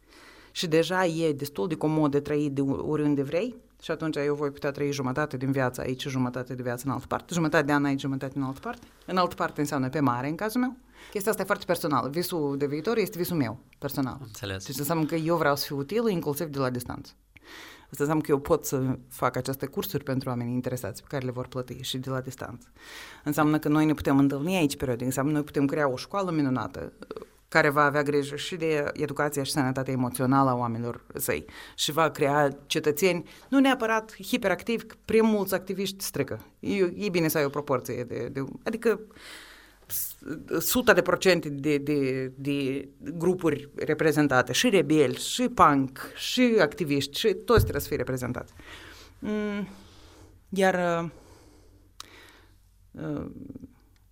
și deja e destul de comod de trăit de oriunde vrei și atunci eu voi putea trăi jumătate din viața aici și jumătate de viață în altă parte, jumătate de an aici, jumătate în altă parte. În altă parte înseamnă pe mare, în cazul meu. Chestia asta e foarte personală. Visul de viitor este visul meu, personal. Înțeles. Deci înseamnă că eu vreau să fiu util, inclusiv de la distanță. Asta înseamnă că eu pot să fac aceste cursuri pentru oamenii interesați pe care le vor plăti și de la distanță. Înseamnă că noi ne putem întâlni aici periodic, înseamnă că noi putem crea o școală minunată. care va avea grijă și de educația și sănătatea emoțională a oamenilor săi și va crea cetățeni nu neapărat hiperactivi, prea mulți activiști strică. E, e bine să ai o proporție de, de adică suta de procente de, de, de grupuri reprezentate, și rebeli, și punk, și activiști, și toți trebuie să fie reprezentați. Mm, iar uh,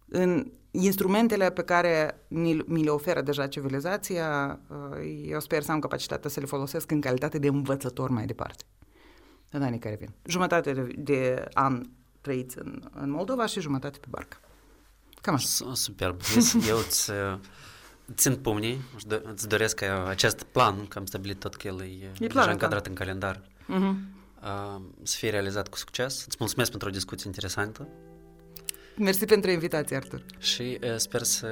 în instrumentele pe care mi le oferă deja civilizația, uh, eu sper să am capacitatea să le folosesc în calitate de învățător mai departe, în anii care vin. Jumătate de, de an trăiți în, în Moldova și jumătate pe barcă. Cam așa. Superb. Eu îți țin pumnii, îți doresc ca acest plan, că am stabilit tot că el e, e deja da. încadrat în calendar, uh-huh. să fie realizat cu succes. Îți mulțumesc pentru o discuție interesantă. Mersi pentru invitație, Artur. Și uh, sper să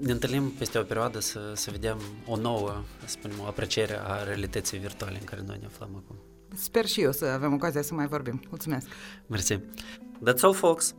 ne întâlnim peste o perioadă să, să vedem o nouă, să spunem, o apreciere a realității virtuale în care noi ne aflăm acum. Sper și eu să avem ocazia să mai vorbim. Mulțumesc! Mersi! That's all, folks!